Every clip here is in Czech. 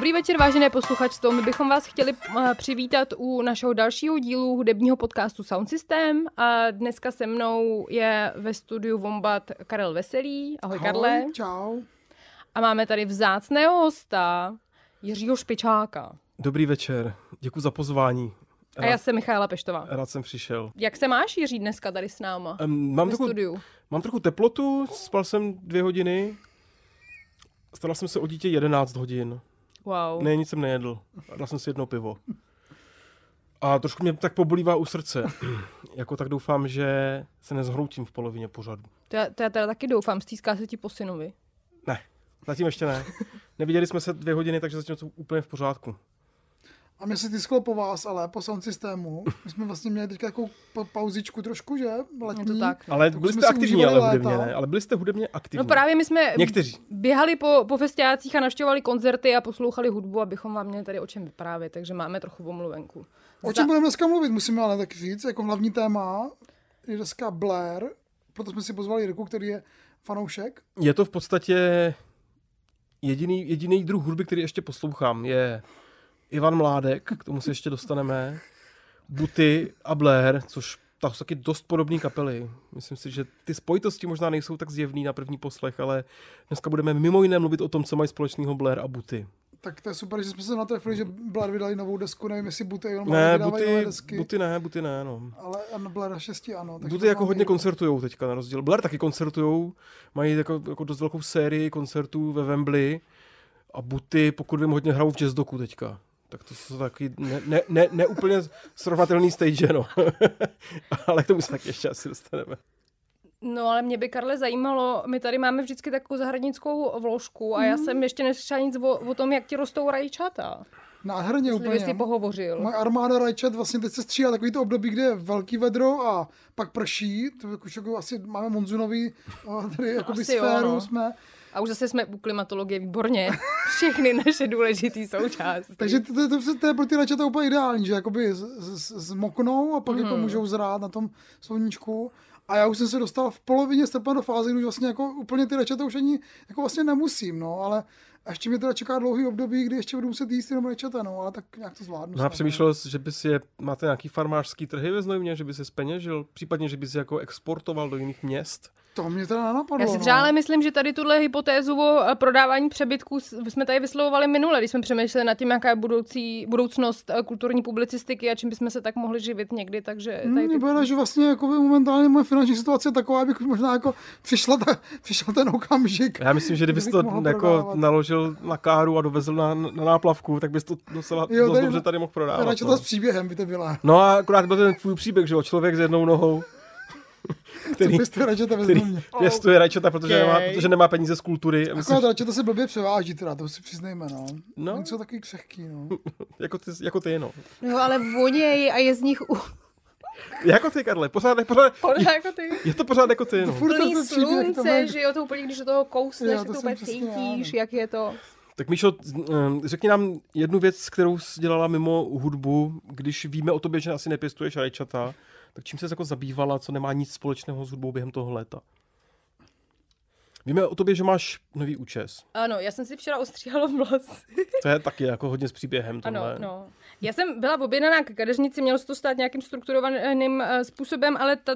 Dobrý večer, vážené posluchačstvo. My bychom vás chtěli eh, přivítat u našeho dalšího dílu hudebního podcastu Sound System. A dneska se mnou je ve studiu Vombat Karel Veselý. Ahoj, Ahoj Karle. Čau. A máme tady vzácného hosta Jiřího Špičáka. Dobrý večer, děkuji za pozvání. A já jsem Michála Peštová. Rád jsem přišel. Jak se máš, Jiří, dneska tady s náma? Um, mám, trochu, studiu? mám trochu teplotu, spal jsem dvě hodiny. Staral jsem se o dítě 11 hodin. Wow. Ne, nic jsem nejedl. Dal jsem si jedno pivo. A trošku mě tak pobolívá u srdce. jako tak doufám, že se nezhroutím v polovině pořadu. To já, to já teda taky doufám. Stýská se ti po synovi? Ne, zatím ještě ne. Neviděli jsme se dvě hodiny, takže zatím to úplně v pořádku. A mě se tisklo po vás, ale po sound systému. My jsme vlastně měli teď takovou pauzičku trošku, že? Letní. to tak. Ale byli jste aktivní, ale hudebně, ne? Ale byli jste hudebně aktivní. No právě my jsme Někteří. běhali po, po festiácích a navštěvovali koncerty a poslouchali hudbu, abychom vám měli tady o čem vyprávět, takže máme trochu omluvenku. O čem budeme dneska mluvit, musíme ale tak říct, jako hlavní téma je dneska Blair, proto jsme si pozvali Jirku, který je fanoušek. Je to v podstatě jediný, jediný druh hudby, který ještě poslouchám, je Ivan Mládek, k tomu se ještě dostaneme, Buty a Blair, což tak jsou taky dost podobné kapely. Myslím si, že ty spojitosti možná nejsou tak zjevný na první poslech, ale dneska budeme mimo jiné mluvit o tom, co mají společného Blair a Buty. Tak to je super, že jsme se natrefili, že Blair vydali novou desku, nevím jestli Buty jenom ne, Buty, desky. Buty ne, Buty ne, no. Ale ano, Blair 6 ano. Buty jako hodně koncertujou teďka na rozdíl. Blair taky koncertujou, mají jako, jako dost velkou sérii koncertů ve Wembley a Buty, pokud vím, hodně hrajou v jazzdoku teďka. Tak to jsou taky ne, ne, ne, srovnatelný stage, no. ale k tomu se taky ještě asi dostaneme. No ale mě by, Karle, zajímalo, my tady máme vždycky takovou zahradnickou vložku a já mhm. jsem ještě neslyšela nic o, o tom, jak ti rostou rajčata. Nádherně úplně. Jsi pohovořil. Moje armáda rajčat vlastně teď se stříhá takový to období, kde je velký vedro a pak prší. To už jako asi máme monzunový tady jakoby sféru jo, no. jsme. A už zase jsme u klimatologie výborně. Všechny naše důležité součásti. Takže to, to, to, to je pro ty rajčata úplně ideální, že jakoby zmoknou a pak mm. jako můžou zrát na tom sluníčku. A já už jsem se dostal v polovině stepna do fáze, kdy vlastně jako úplně ty rajčata už ani jako vlastně nemusím, no, ale a ještě mě teda čeká dlouhý období, kdy ještě budu muset jíst jenom rajčata, no, ale tak nějak to zvládnu. No a přemýšlel jsi, že bys je, máte nějaký farmářský trhy ve Znojmě, že by se speněžil, případně, že bys jako exportoval do jiných měst? To mě teda nenapadlo. Já si třeba ale myslím, že tady tuhle hypotézu o eh, prodávání přebytků jsme tady vyslovovali minule, když jsme přemýšleli nad tím, jaká je budoucí, budoucnost eh, kulturní publicistiky a čím bychom se tak mohli živit někdy. Takže hmm, tady ty... Bude, že vlastně jako momentálně moje finanční situace je taková, abych možná jako přišla, ta, přišel ten okamžik. Já myslím, že kdybys to jako prodávat. Naložil na káru a dovezl na, na náplavku, tak bys to docela jo, dost tady, dobře tady mohl prodávat. Radši no. s příběhem by to byla. No a akorát byl ten tvůj příběh, že jo, člověk s jednou nohou který, pěstuje rajčata který pěstuje rajčata, protože, okay. nemá, protože nemá peníze z kultury. Myslím, Akorát rajčata se blbě převáží, teda, to si přiznejme, no. no. Oni jsou taky křehký, no. jako, ty, jako ty, no. No, ale voněj a je z nich u... Jako ty, Karle, pořád, pořád, pořád jako ty. Je to pořád jako ty, no. Furt Plný slunce, že jo, to úplně, když do toho kousneš, to, to úplně cítíš, jak je to. Tak Míšo, řekni nám jednu věc, kterou jsi dělala mimo hudbu, když víme o tobě, že asi nepěstuješ rajčata tak čím se jako zabývala, co nemá nic společného s hudbou během toho léta? Víme o tobě, že máš nový účes. Ano, já jsem si včera ostříhala vlasy. to je taky jako hodně s příběhem tohle. Ano, no. Já jsem byla objednaná k kadeřnici, mělo se to stát nějakým strukturovaným uh, způsobem, ale ta,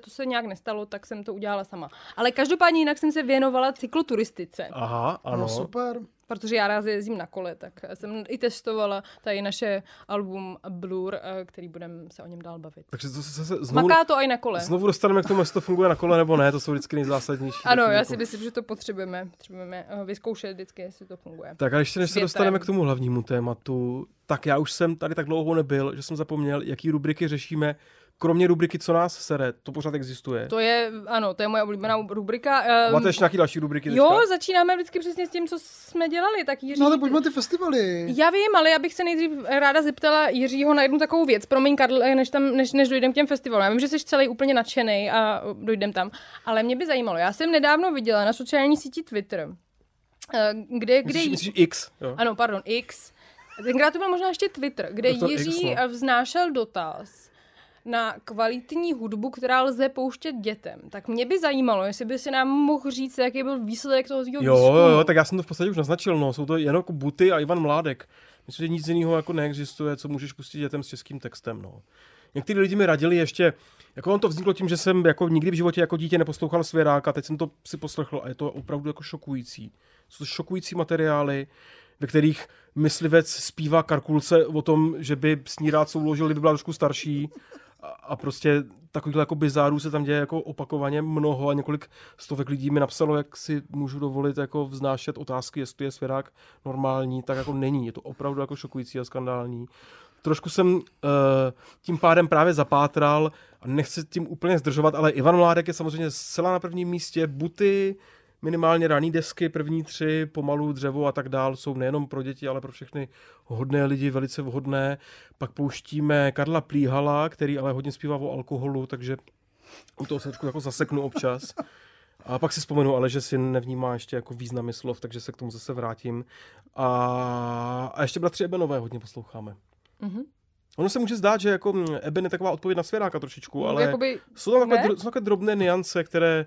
to se nějak nestalo, tak jsem to udělala sama. Ale každopádně jinak jsem se věnovala cykloturistice. Aha, ano. No, super protože já rád jezdím na kole, tak jsem i testovala tady naše album Blur, eh, který budeme se o něm dál bavit. Takže to se, se znovu, Maká to i na kole. Znovu dostaneme k tomu, jestli to funguje na kole nebo ne, to jsou vždycky nejzásadnější. Ano, já si myslím, že to potřebujeme. Potřebujeme eh, vyzkoušet vždycky, jestli to funguje. Tak a ještě než se dostaneme k tomu hlavnímu tématu, tak já už jsem tady tak dlouho nebyl, že jsem zapomněl, jaký rubriky řešíme kromě rubriky Co nás sere, to pořád existuje. To je, ano, to je moje oblíbená rubrika. Um, Máte ještě nějaký další rubriky? Teďka? Jo, začínáme vždycky přesně s tím, co jsme dělali. Tak Jiří... No ale pojďme ty festivaly. Já vím, ale já bych se nejdřív ráda zeptala Jiřího na jednu takovou věc. Promiň, Karl, než, tam, než, než dojdem k těm festivalům. Já vím, že jsi celý úplně nadšený a dojdem tam. Ale mě by zajímalo, já jsem nedávno viděla na sociální síti Twitter, eh, kde... kde myslíš, myslíš X? Jo. Ano, pardon, X. Tenkrát to byl možná ještě Twitter, kde Jiří X, no. vznášel dotaz na kvalitní hudbu, která lze pouštět dětem. Tak mě by zajímalo, jestli by si nám mohl říct, jaký byl výsledek toho jo, jo, jo, tak já jsem to v podstatě už naznačil, no. Jsou to jen jako Buty a Ivan Mládek. Myslím, že nic jiného jako neexistuje, co můžeš pustit dětem s českým textem, no. Někteří lidi mi radili ještě, jako on to vzniklo tím, že jsem jako nikdy v životě jako dítě neposlouchal Svěráka, teď jsem to si poslechl a je to opravdu jako šokující. Jsou to šokující materiály, ve kterých myslivec zpívá Karkulce o tom, že by s ní rád souložil, kdyby byla trošku starší a, a prostě takovýchhle jako bizárů se tam děje jako opakovaně mnoho a několik stovek lidí mi napsalo, jak si můžu dovolit jako vznášet otázky, jestli je svěrák normální, tak jako není. Je to opravdu jako šokující a skandální. Trošku jsem uh, tím pádem právě zapátral a nechci tím úplně zdržovat, ale Ivan Mládek je samozřejmě zcela na prvním místě. Buty, minimálně raný desky, první tři, pomalu dřevo a tak dál, jsou nejenom pro děti, ale pro všechny hodné lidi velice vhodné. Pak pouštíme Karla Plíhala, který ale hodně zpívá o alkoholu, takže u toho se jako zaseknu občas. A pak si vzpomenu, ale že si nevnímá ještě jako významy slov, takže se k tomu zase vrátím. A, a ještě Bratři Ebenové hodně posloucháme. Mm-hmm. Ono se může zdát, že jako Eben je taková odpověď na svěráka trošičku, ale Jakoby, jsou tam takové, jsou takové drobné niance, které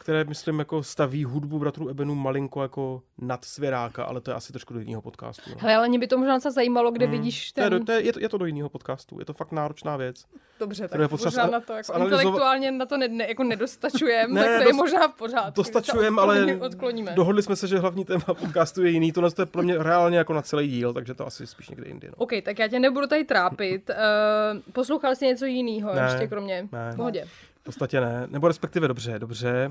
které, myslím, jako staví hudbu bratrů Ebenu malinko jako nad svěráka, ale to je asi trošku do jiného podcastu. No. Hele, ale mě by to možná docela zajímalo, kde hmm. vidíš ten... To je, to je, je, to, je to do jiného podcastu, je to fakt náročná věc. Dobře, tak je možná na to, jako intelektuálně na to ne, ne, jako nedostačujeme, ne, tak to dost, je možná pořád. Dostačujeme, ale odkloníme. dohodli jsme se, že hlavní téma podcastu je jiný, to je pro mě reálně jako na celý díl, takže to asi spíš někde jindy. No. OK, tak já tě nebudu tady trápit. Uh, poslouchal jsi něco jiného ještě kromě? Ne. Pohodě. V podstatě ne, nebo respektive dobře, dobře.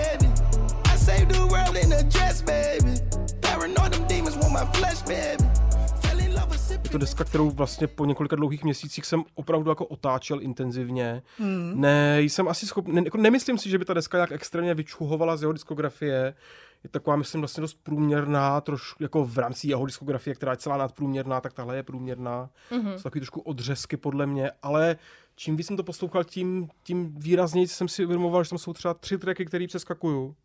save the world in a dress, baby. Paranoid, them demons want my flesh, baby. Je to deska, kterou vlastně po několika dlouhých měsících jsem opravdu jako otáčel intenzivně. Mm. Ne, jsem asi schopný, ne, jako nemyslím si, že by ta deska nějak extrémně vyčuhovala z jeho diskografie. Je taková, myslím, vlastně dost průměrná, trošku jako v rámci jeho diskografie, která je celá nadprůměrná, tak tahle je průměrná. Mm-hmm. Jsou takový trošku odřezky podle mě, ale čím víc jsem to poslouchal, tím, tím výrazněji jsem si uvědomoval, že tam jsou třeba tři tracky, které přeskakuju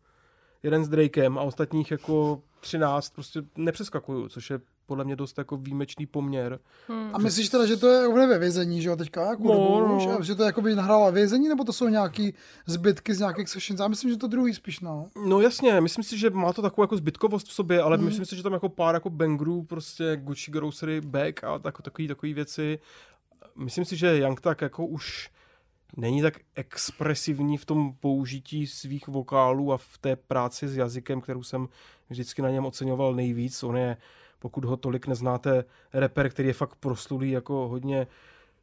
jeden s Drakem a ostatních jako 13 prostě nepřeskakuju, což je podle mě dost jako výjimečný poměr. Hmm. A myslíš teda, že to je úplně ve vězení, že jo, teďka jako no, dobu, no. Že to jako by nahrála vězení, nebo to jsou nějaký zbytky z nějakých sessions? Já myslím, že to druhý spíš, no. No jasně, myslím si, že má to takovou jako zbytkovost v sobě, ale hmm. myslím si, že tam jako pár jako bangrů, prostě Gucci Grocery Bag a tak, takový, takový věci. Myslím si, že Young tak jako už není tak expresivní v tom použití svých vokálů a v té práci s jazykem, kterou jsem vždycky na něm oceňoval nejvíc. On je, pokud ho tolik neznáte, reper, který je fakt proslulý jako hodně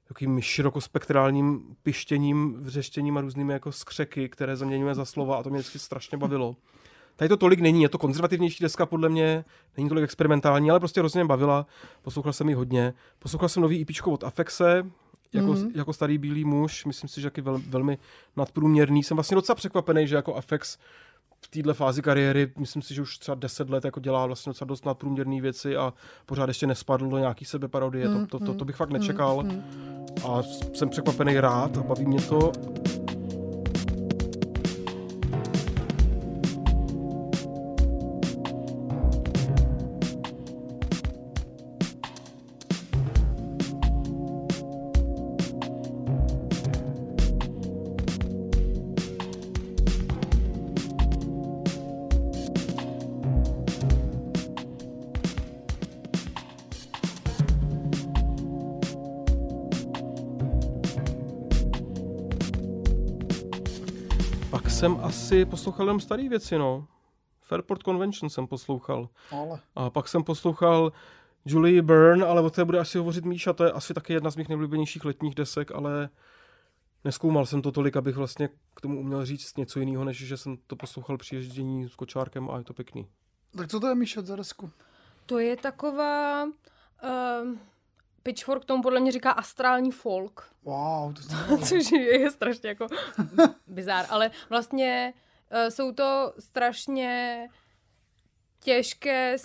takovým širokospektrálním pištěním, vřeštěním a různými jako skřeky, které zaměňuje za slova a to mě vždycky strašně bavilo. Tady to tolik není, je to konzervativnější deska podle mě, není tolik experimentální, ale prostě hrozně bavila, poslouchal jsem ji hodně. Poslouchal jsem nový EP od Afexe, jako, mm-hmm. jako starý bílý muž, myslím si, že je vel, velmi nadprůměrný. Jsem vlastně docela překvapený, že jako Afex v této fázi kariéry, myslím si, že už třeba 10 let jako dělá vlastně docela dost nadprůměrné věci a pořád ještě nespadl do nějaký sebeparodie. Mm, to, to, to, to bych fakt nečekal. Mm, a jsem překvapený rád a baví mě to. Asi poslouchal jenom staré věci, no. Fairport Convention jsem poslouchal. Ale. A pak jsem poslouchal Julie Byrne, ale o té bude asi hovořit Míša, to je asi taky jedna z mých nejoblíbenějších letních desek, ale neskoumal jsem to tolik, abych vlastně k tomu uměl říct něco jiného, než že jsem to poslouchal při ježdění s kočárkem a je to pěkný. Tak co to je Míša za desku? To je taková... Uh Pitchfork tomu podle mě říká astrální folk, Wow, to což je strašně jako bizár, ale vlastně uh, jsou to strašně těžké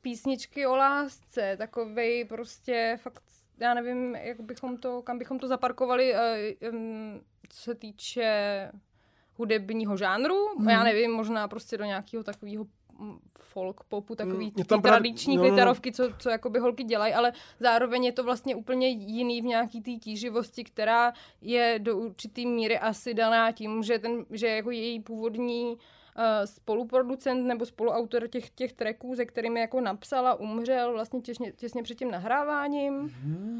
písničky o lásce, takovej prostě fakt, já nevím, jak bychom to, kam bychom to zaparkovali, um, co se týče hudebního žánru, Mhm. mm. já nevím, možná prostě do nějakého takového folk popu, takový Mm, tam právě- tradiční no. klitarovky, co, co jakoby holky dělají, ale zároveň je to vlastně úplně jiný v nějaký té tíživosti, která je do určitý míry asi daná tím, že, ten, že jako její původní uh, spoluproducent nebo spoluautor těch, těch tracků, se kterými jako napsala, umřel vlastně těsně, těsně před tím nahráváním.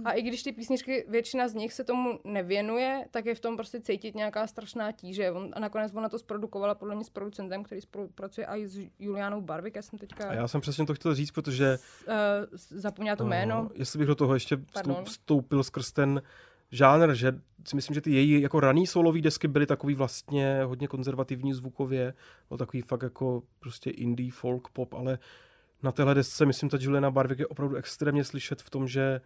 A i když ty písničky, většina z nich se tomu nevěnuje, tak je v tom prostě cítit nějaká strašná tíže. On, a nakonec ona to zprodukovala podle mě s producentem, který spolupracuje i s Julianou Barvik. Já jsem teďka A já jsem přesně to chtěl říct, protože uh, zapomněla to jméno. Uh, jestli bych do toho ještě Pardon. vstoup, vstoupil skrz ten žánr, že si myslím, že ty její jako raný solový desky byly takový vlastně hodně konzervativní zvukově, byl takový fakt jako prostě indie, folk, pop, ale na téhle desce, myslím, ta Juliana Barwick je opravdu extrémně slyšet v tom, že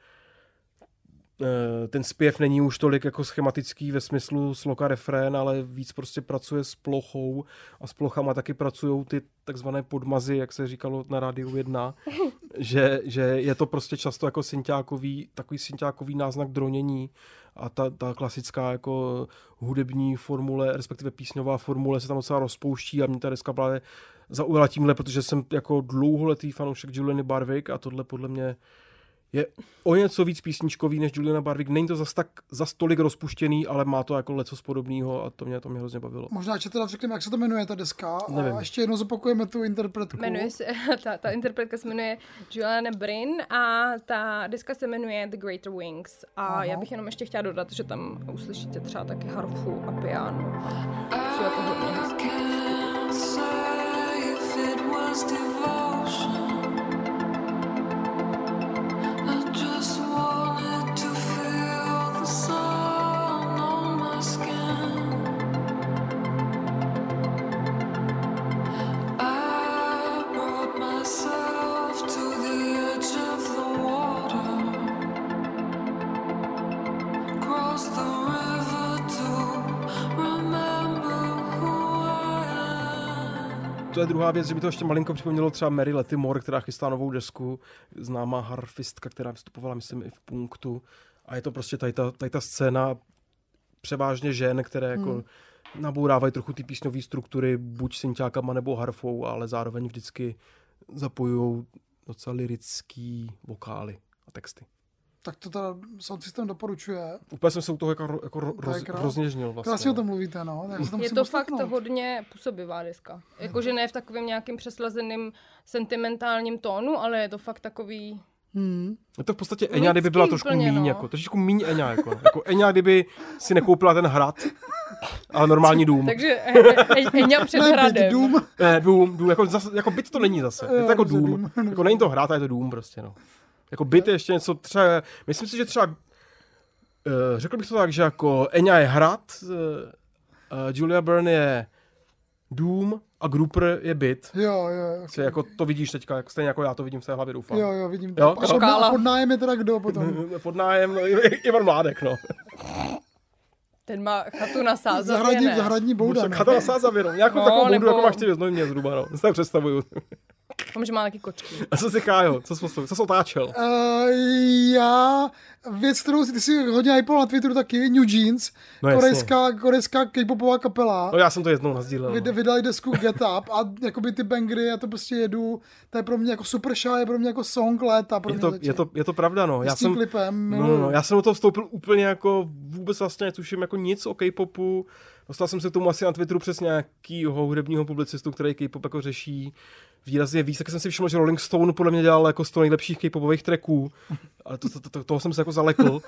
ten zpěv není už tolik jako schematický ve smyslu sloka refrén, ale víc prostě pracuje s plochou a s plochama taky pracují ty takzvané podmazy, jak se říkalo na rádiu 1, že, že je to prostě často jako synťákový, takový synťákový náznak dronění a ta, ta klasická jako hudební formule, respektive písňová formule se tam docela rozpouští a mě ta deska právě zaujala tímhle, protože jsem jako dlouholetý fanoušek Juliany Barwick a tohle podle mě je o něco víc písničkový než Juliana Barwick. Není to zas tak zas tolik rozpuštěný, ale má to jako leco podobného a to mě, to mě hrozně bavilo. Možná ještě teda řekneme, jak se to jmenuje ta deska. Nevím. A ještě jednou zopakujeme tu interpretku. Jmenuje se, ta, ta interpretka se jmenuje Juliana Brin a ta deska se jmenuje The Greater Wings. A Aha. já bych jenom ještě chtěla dodat, že tam uslyšíte třeba taky harfu a piano. Jsou jako hodně devotion. To je druhá věc, že mi to ještě malinko připomnělo třeba Mary Lettimore, která chystá novou desku, známá harfistka, která vystupovala, myslím, i v punktu. A je to prostě tady ta, tady ta scéna převážně žen, které jako Hmm. nabourávají trochu ty písňové struktury, buď synťákama nebo harfou, ale zároveň vždycky zapojují docela lirický vokály a texty. Tak to teda sound system doporučuje. Úplně jsem se u toho jako, jako roz, krás- rozněžnil vlastně. Krásně o tom mluvíte, no. Tak se to Je to fakt poslechnout. hodně působivá deska. Jakože ne v takovém nějakým přeslazeným sentimentálním tónu, ale je to fakt takový... Hmm. Je to v podstatě Eňa, kdyby byla trošku úplně, míň, no. jako, trošičku míň Eňa, jako, jako Eňa, kdyby si nekoupila ten hrad, ale normální dům. Takže E- E- Eňa před Ne, byt, hradem. dům. Ne, dům, dům, jako, zase, jako byt to není zase, je to jako dům. jako není to hrad, ale je to dům prostě, no. Jako byt je ještě něco třeba, myslím si, že třeba, uh, řekl bych to tak, že jako Eňa je hrad, uh, Julia Byrne je dům a Grouper je byt. Jo, jo, jo. Prostě jako to vidíš teďka, jako stejně jako já to vidím v té hlavě, doufám. Jo, jo, vidím. Jo, a jo. pod, a pod nájem je teda kdo potom? Pod nájem, no, Ivan Mládek, no. Ten má chatu na Sázavě, Zahradní, ne? zahradní bouda, chata na Sázavěnou. Nějakou No, takovou boudu, nebo- jako máš ty ve Znojmě zhruba, no. Tak představuju. Doufám, že má taky kočky. A co si Kájo, co jsi, poslouchal? co jsi otáčel? Uh, já, věc, kterou si ty si hodně hypoval na Twitteru taky, New Jeans, No jasně. korejská, korejská k-popová kapela. No já jsem to jednou nazdílel. Vyd, No. vydali desku Get Up a jakoby ty bangry, já to prostě jedu, to je pro mě jako super show, je pro mě jako song léta. Pro Je mě to, je, to, je to pravda, no. Já S tím jsem, klipem, no, miluju. no, já jsem do toho vstoupil úplně jako vůbec vlastně netuším jako nic o K-popu. Dostal jsem se k tomu asi na Twitteru přes nějakýho hudebního publicistu, který K-pop jako řeší výrazně víc, tak jsem si všiml, že Rolling Stone podle mě dělal jako 100 nejlepších K-popových tracků, ale to, to, to, to, toho jsem se jako zalekl.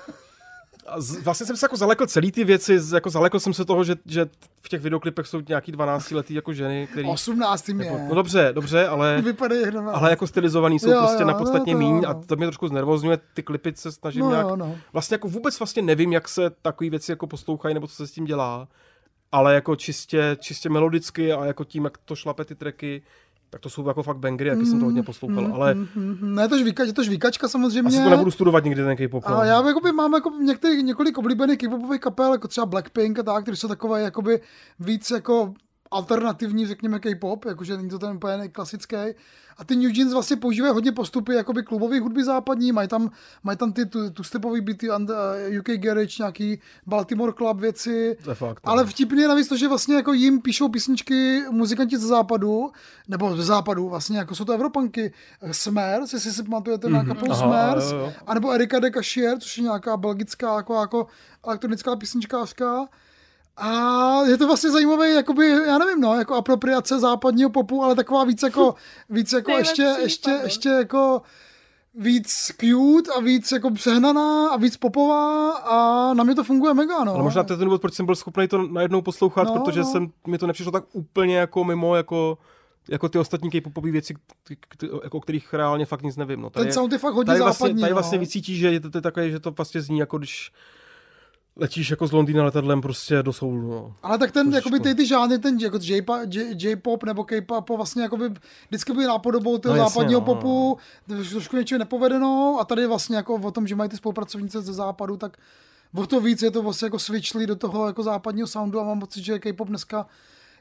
A z, vlastně jsem se jako zalekl celý ty věci, jako zalekl jsem se toho, že, že v těch videoklipech jsou nějaký 12 letý jako ženy, který... 18. je. Jako, no dobře, dobře, ale, Vypadají jak ale jako stylizovaný jsou Jo, prostě jo, na no, podstatně to míň jo, a no. to mě trošku znervozňuje, ty klipy se snažím No, nějak... jo, no. Vlastně jako vůbec vlastně nevím, jak se takové věci jako poslouchají nebo co se s tím dělá, ale jako čistě, čistě melodicky a jako tím, jak to šlape ty tracky, Tak to jsou jako fakt bangry, jaký jsem to hodně poslouchal, Mm, ale mm, mm, mm. Ne, to žvíkač, je to žvíkačka samozřejmě. asi to nebudu studovat nikdy ten K-pop. no. A já jakoby, mám jako některý, několik oblíbených K-popových kapel, jako třeba Blackpink a tak, které jsou takové jakoby víc jako alternativní, řekněme, K-pop, jakože není to ten úplně klasický. A ty New Jeans vlastně používají hodně postupy jakoby klubové hudby západní, mají tam, mají tam ty tu, tu stepový beaty, and, uh, UK Garage, nějaký Baltimore Club věci. To je fakt. no. Ale vtipně je navíc to, že vlastně jako jim píšou písničky muzikanti ze západu, nebo ze západu vlastně, jako jsou to Evropanky. Smers, jestli si pamatujete na kapelu Mhm. Aha, Smers, anebo Erika de Cashier, což je nějaká belgická jako, jako elektronická písničkářka. A je to vlastně zajímavé, jakoby, já nevím, no, jako apropriace západního popu, ale taková víc jako, víc jako ještě, ještě, výpadek. ještě jako víc cute a víc jako přehnaná a víc popová a na mě to funguje mega, no. Ale možná to je ten důvod, proč jsem byl schopný to najednou poslouchat, No, no, protože no. no. jsem, mi to nepřišlo tak úplně jako mimo, jako, jako ty ostatní K-popové věci, jako, o kterých reálně fakt nic nevím. No. Tady, Ten sound je fakt hodně tady vlastně, západní, tady no. vlastně vycítíš, že je to, to je takové, že to vlastně zní jako když letíš jako z Londýna letadlem prostě do Soulu. No. Ale tak ten, jakoby ty, ty žánry, ten jako J-pop nebo K-pop vlastně jakoby vždycky byly nápodobou toho No no, jasně, západního no. popu, trošku něčeho nepovedeno a tady vlastně jako o tom, že mají ty spolupracovnice ze západu, tak o to víc je to vlastně jako switchli do toho jako západního soundu a mám pocit, že K-pop dneska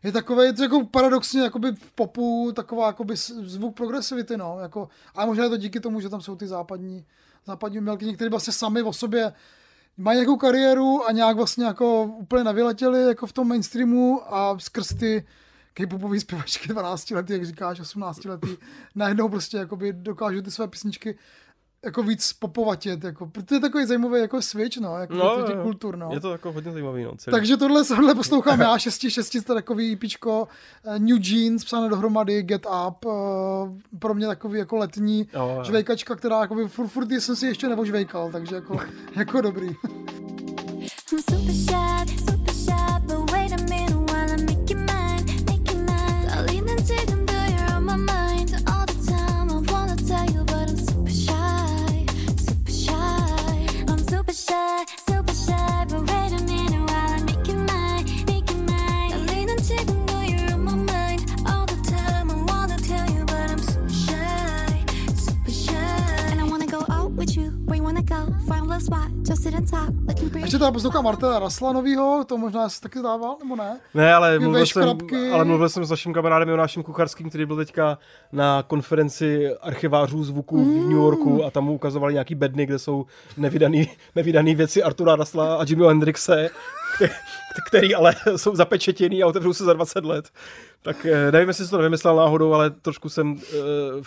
je takový, je to jako paradoxně jakoby v popu taková jakoby zvuk progresivity, no, jako, ale možná je to díky tomu, že tam jsou ty západní, západní umělky, některé vlastně sami o sobě mají nějakou kariéru a nějak vlastně jako úplně nevyletěli jako v tom mainstreamu a skrz ty K-popový zpěvačky 12 letý, jak říkáš, 18 letý, najednou prostě jakoby dokážou ty své písničky jako víc popovatět, jako, protože je takový zajímavý jako switch, no, jako no, jo. kultur, no. Je to jako hodně zajímavý. No, celý. Takže tohle, tohle poslouchám já, 6 6 takový EPčko, eh, New Jeans, psané dohromady, Get Up, eh, pro mě takový jako letní jo. žvejkačka, která jakoby furt, furt jsem si ještě nevožvejkal, takže jako, jako dobrý. I'm super shy, super shy, Ještě teda poslouchám Martela Raslanovýho, to možná jsi taky zdával, nebo ne? Ne, ale mluvil, jsem, ale mluvil jsem s naším kamarádem Jonášem Kucharským, který byl teďka na konferenci archivářů zvuků v New Yorku a tam mu ukazovali nějaký bedny, kde jsou nevydaný, nevydaný věci Artura Rasla a Jimmyho Hendrixe, který ale jsou zapečetěný a otevřou se za 20 let. Tak eh, nevím, jestli si to nevymyslel náhodou, ale trošku jsem, eh,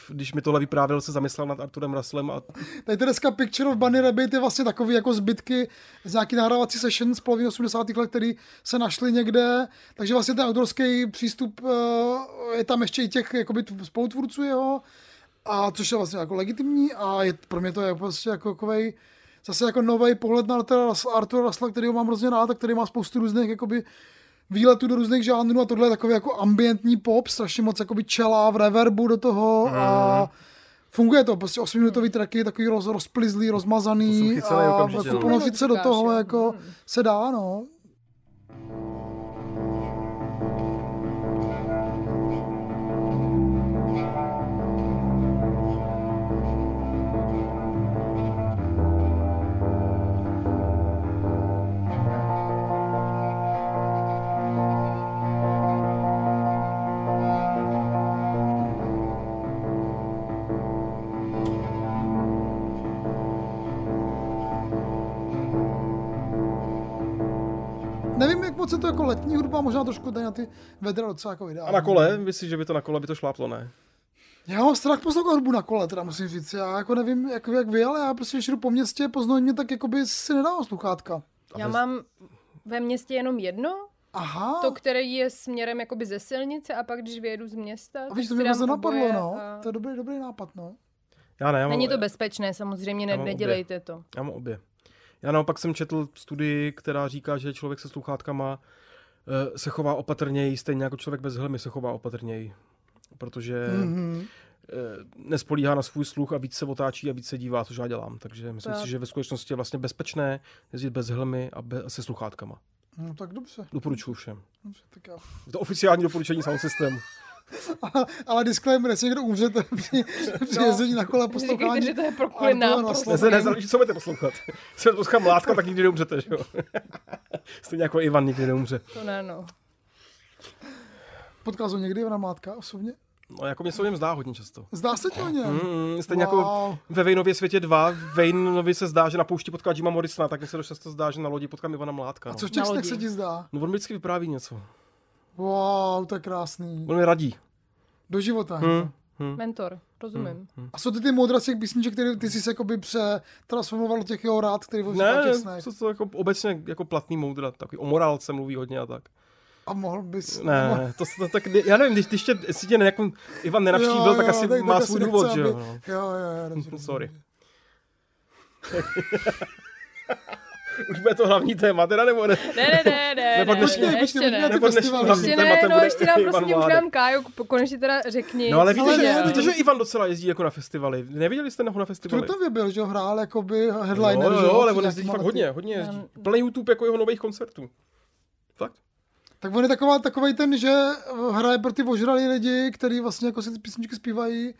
když mi tohle vyprávěl, se zamyslel nad Arturem Ruslem a Tady dneska Picture of Bunny Rabbit je vlastně takový jako zbytky z nějaký nahrávací session z poloviny 80. let, který se našly někde, takže vlastně ten autorský přístup eh, je tam ještě i těch jakoby tv- spolutvůrců jeho, a což je vlastně jako legitimní a je, pro mě to je prostě jako takovej, zase jako nový pohled na Artura Rusla, který ho mám hrozně rád a který má spoustu různých jakoby výletů do různých žánrů a tohle je takový jako ambientní pop, strašně moc jakoby čela v reverbu do toho a funguje to, prostě 8 minutový tracky, takový roz, rozplizlý, rozmazaný a jako no. ponořit se do toho jako se dá, no. To jako letní hudba, možná trošku tady na ty vedra docela jako A ideální. na kole, myslíš, že by to na kole by to šláplo, ne? Já mám strach poslouchat hudbu na kole, teda musím říct. Já jako nevím, jak, jak vy, ale já prostě, když jdu po městě, po Znojmě, tak jako by si nedávám sluchátka. Já mám ve městě jenom jedno, Aha, to, který je směrem jakoby ze silnice a pak, když vyjedu z města, a víš, to mě dám vůbec napadlo, no. a- To je dobrý, dobrý nápad, no. Já ne, já mám, Není to bezpečné, samozřejmě, ne, nedělejte to. Já mám obě. Já naopak jsem četl studii, která říká, že člověk se sluchátkama eh, se chová opatrněji, stejně jako člověk bez helmy se chová opatrněji. Protože Mhm. eh, nespolíhá na svůj sluch a víc se otáčí a víc se dívá, což já dělám. Takže myslím Tak. si, že ve skutečnosti je vlastně bezpečné jezdit bez helmy a, be, a se sluchátkama. No tak dobře, Doporučuji všem. dobře tak já. To oficiální doporučení sound systému. ale disclaimer, jestli někdo umřete při, při jezdení na kole poslouchání. Říkejte, že to je pro kvůli nám. Ne, se nezáleží, co budete poslouchat. Jestli budete poslouchat mládka, tak nikdy neumřete, že jo? Stejně jako Ivan nikdy neumře. To ne, no. Potkal jsem někdy Ivana Mládka osobně? No, jako mě se o něm zdá hodně často. Zdá se ti o něm? Mm, stejně Wow. jako ve Vejnově světě 2, Vejnovi se zdá, že na poušti potká Jima Morrisona, tak mi se dost často zdá, že na lodi potkám Ivana Mládka. A No. co v těch se ti zdá? no on vždycky vypráví něco. Wow, to je krásný. On mi radí. Do života. Hm. Mentor, rozumím. A jsou ty ty moudra z těch písniček, které ty jsi se jakoby přetransformoval do těch jeho rád, který byl Ne, těch snech. to, to jako obecně jako platný moudra, takový o morálce mluví hodně a tak. A mohl bys... Ne, to, to, tak, já nevím, když, když tě, jestli tě jako Ivan nenavštívil, Jo, tak jo, asi tak- má tak svůj důvod, že jo. No. Jo, jo, jo. rozumím. Sorry. Už bude to hlavní téma, teda nebo ne? Ne, ne, ne, ne, Nebo ne, dnešní- ne, počkej, ještě počkej, ne. Nebo dnešní hlavní Ještě ne, tématem no bude ještě nám prostě už nám Kájo, konečně teda řekni. No ale to že, že Ivan docela jezdí jako na festivaly. Neviděli jste ho na festivaly? Trutnově byl, že jo, hrál jakoby Jo, headliner, jo, že jo, ale on jezdí fakt hodně, hodně jezdí. Plný YouTube jako jeho nových koncertů. Fakt? Tak on je taková, takovej ten, že hraje pro ty ožralí lidi, který vlastně jako si ty písničky zpívají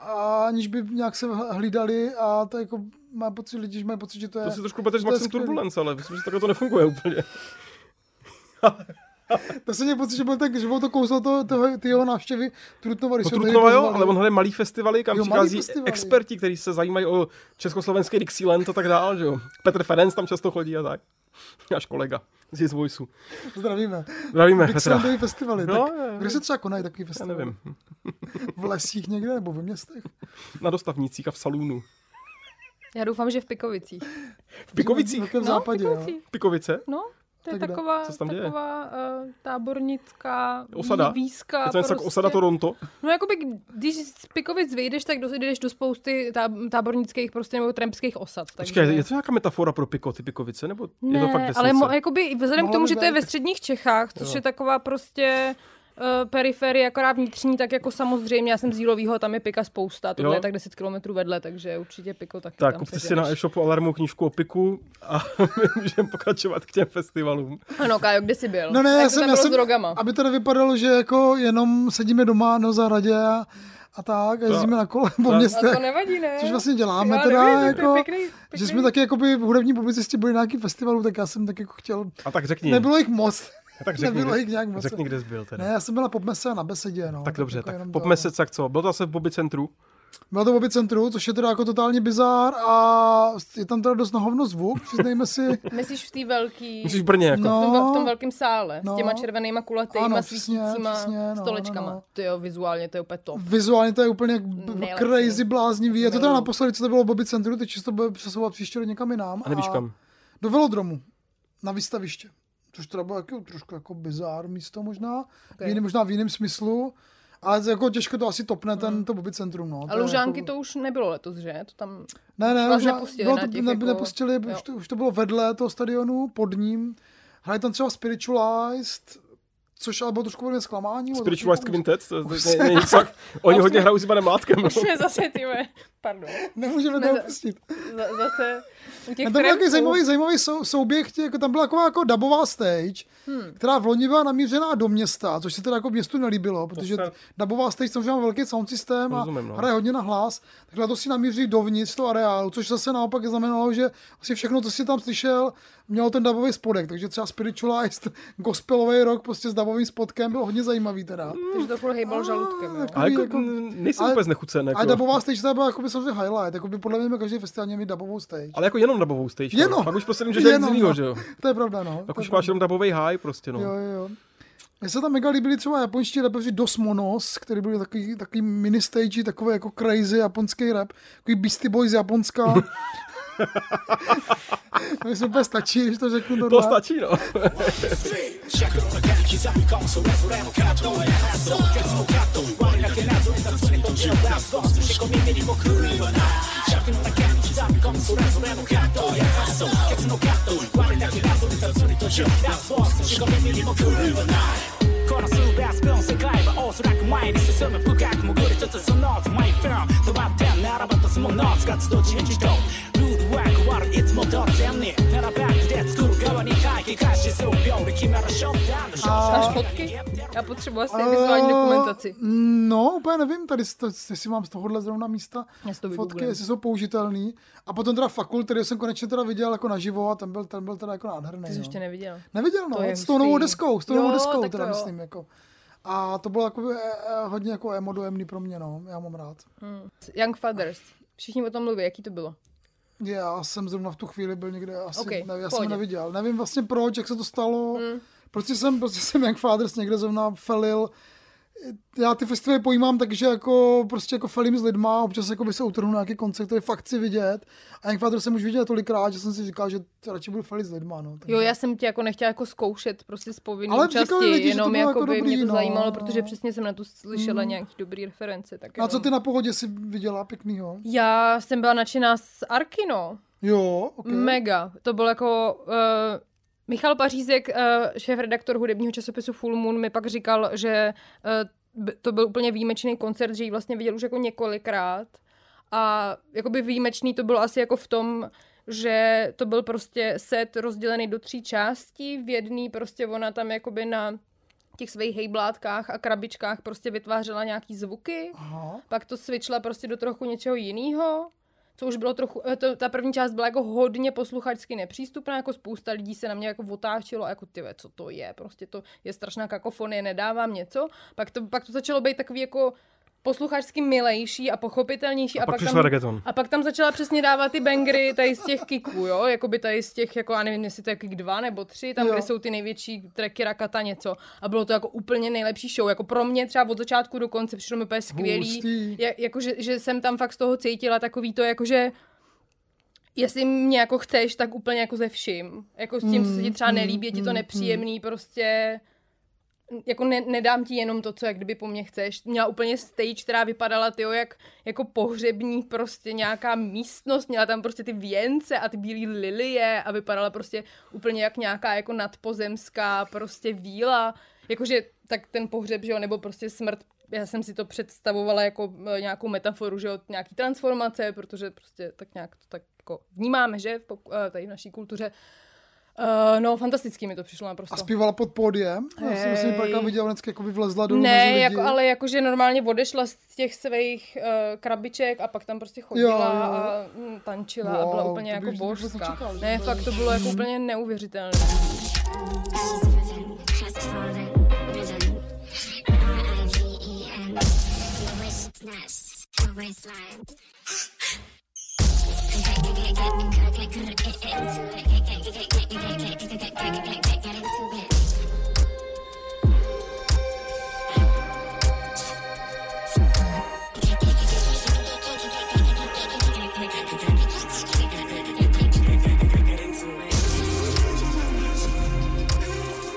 a aniž by nějak se hlídali a to jako má pocit lidi, že mají pocit, že to je... To si trošku beteš s to je Maxem. Turbulence, ale myslím, že takhle to nefunguje úplně. To se mě pocit, že byl, tak, že byl to kouzlo to, to, ty jeho návštěvy Trutnova, když No Trutnova jo, ale on hraje malý festivaly, kam Jo, přichází festivaly. experti, kteří se zajímají o československý Dixieland a tak dále, že jo. Petr Ferenc tam často chodí a tak. Náš kolega z His Voiceu. Zdravíme. Zdravíme Petra. Festivaly. No, tak, kde se třeba konají takový Já festivaly? nevím. V lesích někde nebo ve městech? Na dostavnících a v salonu. Já doufám, že v Pikovicích. V Pikovicích? V No, západě, jo. Pikovicích. Pikovice? No, to je Tak taková, Co tam děje? taková uh, tábornická Osada? výzka. Je to něco jako prostě. osada Toronto? No jakoby, když z Pikovic vyjdeš, tak do- jdeš do spousty tá, tábornických prostě nebo trampských osad. Takže... Počkej, je to nějaká metafora pro Piko, ty Pikovice? Nebo je ne, to fakt ale mo, jakoby vzhledem k Mohlo tomu, že to je ve středních Čechách, což Jo. je taková prostě uh, periferie, akorát vnitřní, tak jako samozřejmě, já jsem z Jílovýho, tam je Pika spousta, tohle Jo. je tak 10 km vedle, takže určitě Piko taky Tak tam kupte si na e-shopu Alarmu knížku o Piku a my můžeme pokračovat k těm festivalům. Ano, Kájo, kde jsi byl? No ne, já jsem, já jsem, drogama? aby to nevypadalo, že jako jenom sedíme doma na zahradě a, a tak, a jezdíme na kole po to- A městech. to nevadí, ne? Což vlastně děláme Já teda, nevím, jako, pěkný, pěkný. že jsme taky jakoby v hudební publicisti byli na nějaký festivalu, tak já jsem tak jako chtěl, A tak řekni. nebylo jich moc, tak řekni, nebylo kde- jich nějak moc. Řekni, kde jsi byl teda. Ne, já jsem byla po mese a na besedě, no. tak dobře, jako tak jenom pop to. jak co? Byl to zase v Bobby centru? Bylo to v Obi centru, což je teda jako totální bizár a je tam teda dost na hovno zvuk, přiznejme si. Myslíš v té velký... Myslíš v Brně jako? No. v, tom, v tom velkém sále, No. s těma červenýma kulatýma Ano, přesně, svítícíma přesně, no, stolečkama. no, no. Ty jo, vizuálně to je úplně top. Vizuálně to je úplně Nejlepší. crazy bláznivý. Je to teda naposledy, co to bylo v Bobby centru, teď se to bude přesouvat příště do někam jinam. A nevíš kam? Do velodromu, na výstaviště. Což teda bylo jako, trošku jako bizár místo možná, Okay. v jiném, možná v jiném smyslu. Ale jako těžko to asi topne ten to Bobby centrum. No. A je Lužánky jako... to už nebylo letos, že? To tam... Ne, ne, možná, nepustili bylo to, těch ne, jako- nepustili, Jo. už to, už to bylo vedle toho stadionu, pod ním. Hraje tam třeba Spiritualized, což ale bylo trošku mě zklamání. Spiritualized Quintet? To, to, to, není nic tak. Oni hodně hrajou s Ivanem Mládkem. No. Už je zase, ty pardon. Nemůžeme Ne, to za- opustit. Z- zase u těch A to byl takový zajímavý, zajímavý sou, souběh, tě, jako tam byla taková jako dubová stage, hmm. která v loni byla namířená do města, což se teda jako městu nelíbilo, protože se- dubová stage samozřejmě má velký sound systém a Rozumím, no. hraje hodně na hlas, takhle to si namíří dovnitř toho areálu, což zase naopak znamenalo, že asi všechno, co si tam slyšel, mělo ten dubový spodek, takže třeba Spiritualized gospelový rock prostě s dubovým spodkem byl hodně zajímavý teda. Takže to furt hejbal žaludkem, jo. tak- A jako, jako- nejsem ale- úplně znechucen. A Jako. dubová stage byla jako by samozřejmě highlight, jako by podle mě každý festival měl mít dubovou stage. Ale jako jenom dubovou stage. No. Jenom. Pak už prostě nemůžeš nic no. že jo. To je pravda, no. Pak už máš jenom dubový high prostě, no. Jo, jo. Mně se tam mega líbili třeba japonští rapeři Dosmonos, který byl takový, takový mini stage, takový jako crazy japonský rap, takový Beastie boys japonská. Japonska. My úplně stačí, když to řeknu to To stačí, no. 宙がス仕込み耳にも狂いはない尺のだけ刻み込むそれぞれのカットや発想ケツのカット我だけ謎に雑に途中ラスボス仕込み耳にも狂いはないこの数別分世界はおそらく前に進む深く潜りつつそのつマイフィンム止まってならばとすもノーツが集う人々ワークワールいつも同然に並ばくで作る側に会議開始する秒で決めるショットダウンの勝負 Máš fotky? Já potřebuji asi vizuální dokumentaci. Eh, No, úplně nevím, tady si to, jestli mám z tohohle zrovna místa Já si to fotky, vygooglím. jestli jsou použitelný. A potom teda fakult, který jsem konečně teda viděl jako naživo a ten byl, ten byl teda jako nádherný. Ty jsi no. ještě neviděl. Neviděl, no, To je s tou novou hustý. deskou, s tou novou Jo, deskou, tak teda to jo. myslím, jako. A to bylo jako, eh, eh, hodně jako emo dojemný pro mě, no, já mám rád. Young Fathers. Všichni o tom mluví, jaký to bylo. Já jsem zrovna v tu chvíli byl někde, asi, Ok, okay, nevím, já jsem neviděl. Nevím vlastně proč, jak se to stalo. Mm. Prostě jsem, prostě jsem Young Fathers někde zrovna felil. Já ty festivaly pojímám tak, že jako prostě jako felím s lidma, občas jako by se utrhnu na nějaký koncert, který fakt chci vidět. A Fathers jsem už viděl tolikrát, že jsem si říkal, že radši budu felit s lidma. No. Takže- Jo, já jsem tě jako nechtěla jako zkoušet prostě z povinné Ale účasti, lidi, že to jenom bylo jako jako by dobrý, mě to no. zajímalo, protože přesně jsem na to slyšela nějaký dobrý reference. Tak No a co ty na pohodě si viděla pěknýho? Já jsem byla nadšená z Arkino. Jo, okay. Mega. To byl jako... Uh, Michal Pařízek, uh, šéf-redaktor hudebního časopisu Full Moon, mi pak říkal, že b- to byl úplně výjimečný koncert, že ji vlastně viděl už jako několikrát. A jakoby výjimečný to bylo asi jako v tom, že to byl prostě set rozdělený do tří částí. V jedný prostě ona tam jakoby na těch svých hejblátkách a krabičkách prostě vytvářela nějaký zvuky Aha. pak to switchla prostě do trochu něčeho jiného, co už bylo trochu, eh, to, ta první část byla jako hodně posluchačsky nepřístupná, jako spousta lidí se na mě jako otáčelo, a jako ty co to je, prostě to je strašná kakofonie, nedávám něco, pak to, pak to začalo být takový jako posluchačsky milejší a pochopitelnější. A pak tam, přišel reggaeton. A pak tam začala přesně dávat ty bangry tady z těch kiků, jo, jakoby tady z těch, jako, já nevím, jestli to je kick dva nebo tři, tam, Jo. kde jsou ty největší tracky Rakata něco. A bylo to jako úplně nejlepší show, jako pro mě třeba od začátku do konce přišlo mi úplně skvělý, ja, jako, že, že, jsem tam fakt z toho cítila takový to, jakože jestli mě jako chceš, tak úplně jako ze vším. Jako s tím, co se ti třeba nelíbí, je ti to nepříjemný, prostě jako ne, nedám ti jenom to, co jak kdyby po mně chceš. Měla úplně stage, která vypadala tyjo, jak jako pohřební prostě nějaká místnost, měla tam prostě ty věnce a ty bílé lilie a vypadala prostě úplně jak nějaká jako nadpozemská prostě víla. Jakože tak ten pohřeb, že jo, nebo prostě smrt já jsem si to představovala jako eh, nějakou metaforu, že jo, nějaký transformace, protože prostě tak nějak to tak jako vnímáme, že v, eh, tady v naší kultuře. Uh, no, fantasticky mi to přišlo naprosto. A zpívala pod pódiem? Já jsem si Hej. párkrát viděl, vždycky jako by vlezla dolů mezi Ne, lidi. jako, ale jakože normálně odešla z těch svých uh, krabiček a pak tam prostě chodila Jo, jo. a mm, tančila a byla Wow, úplně jako božská. Ne, to- fakt to bylo jako úplně neuvěřitelné.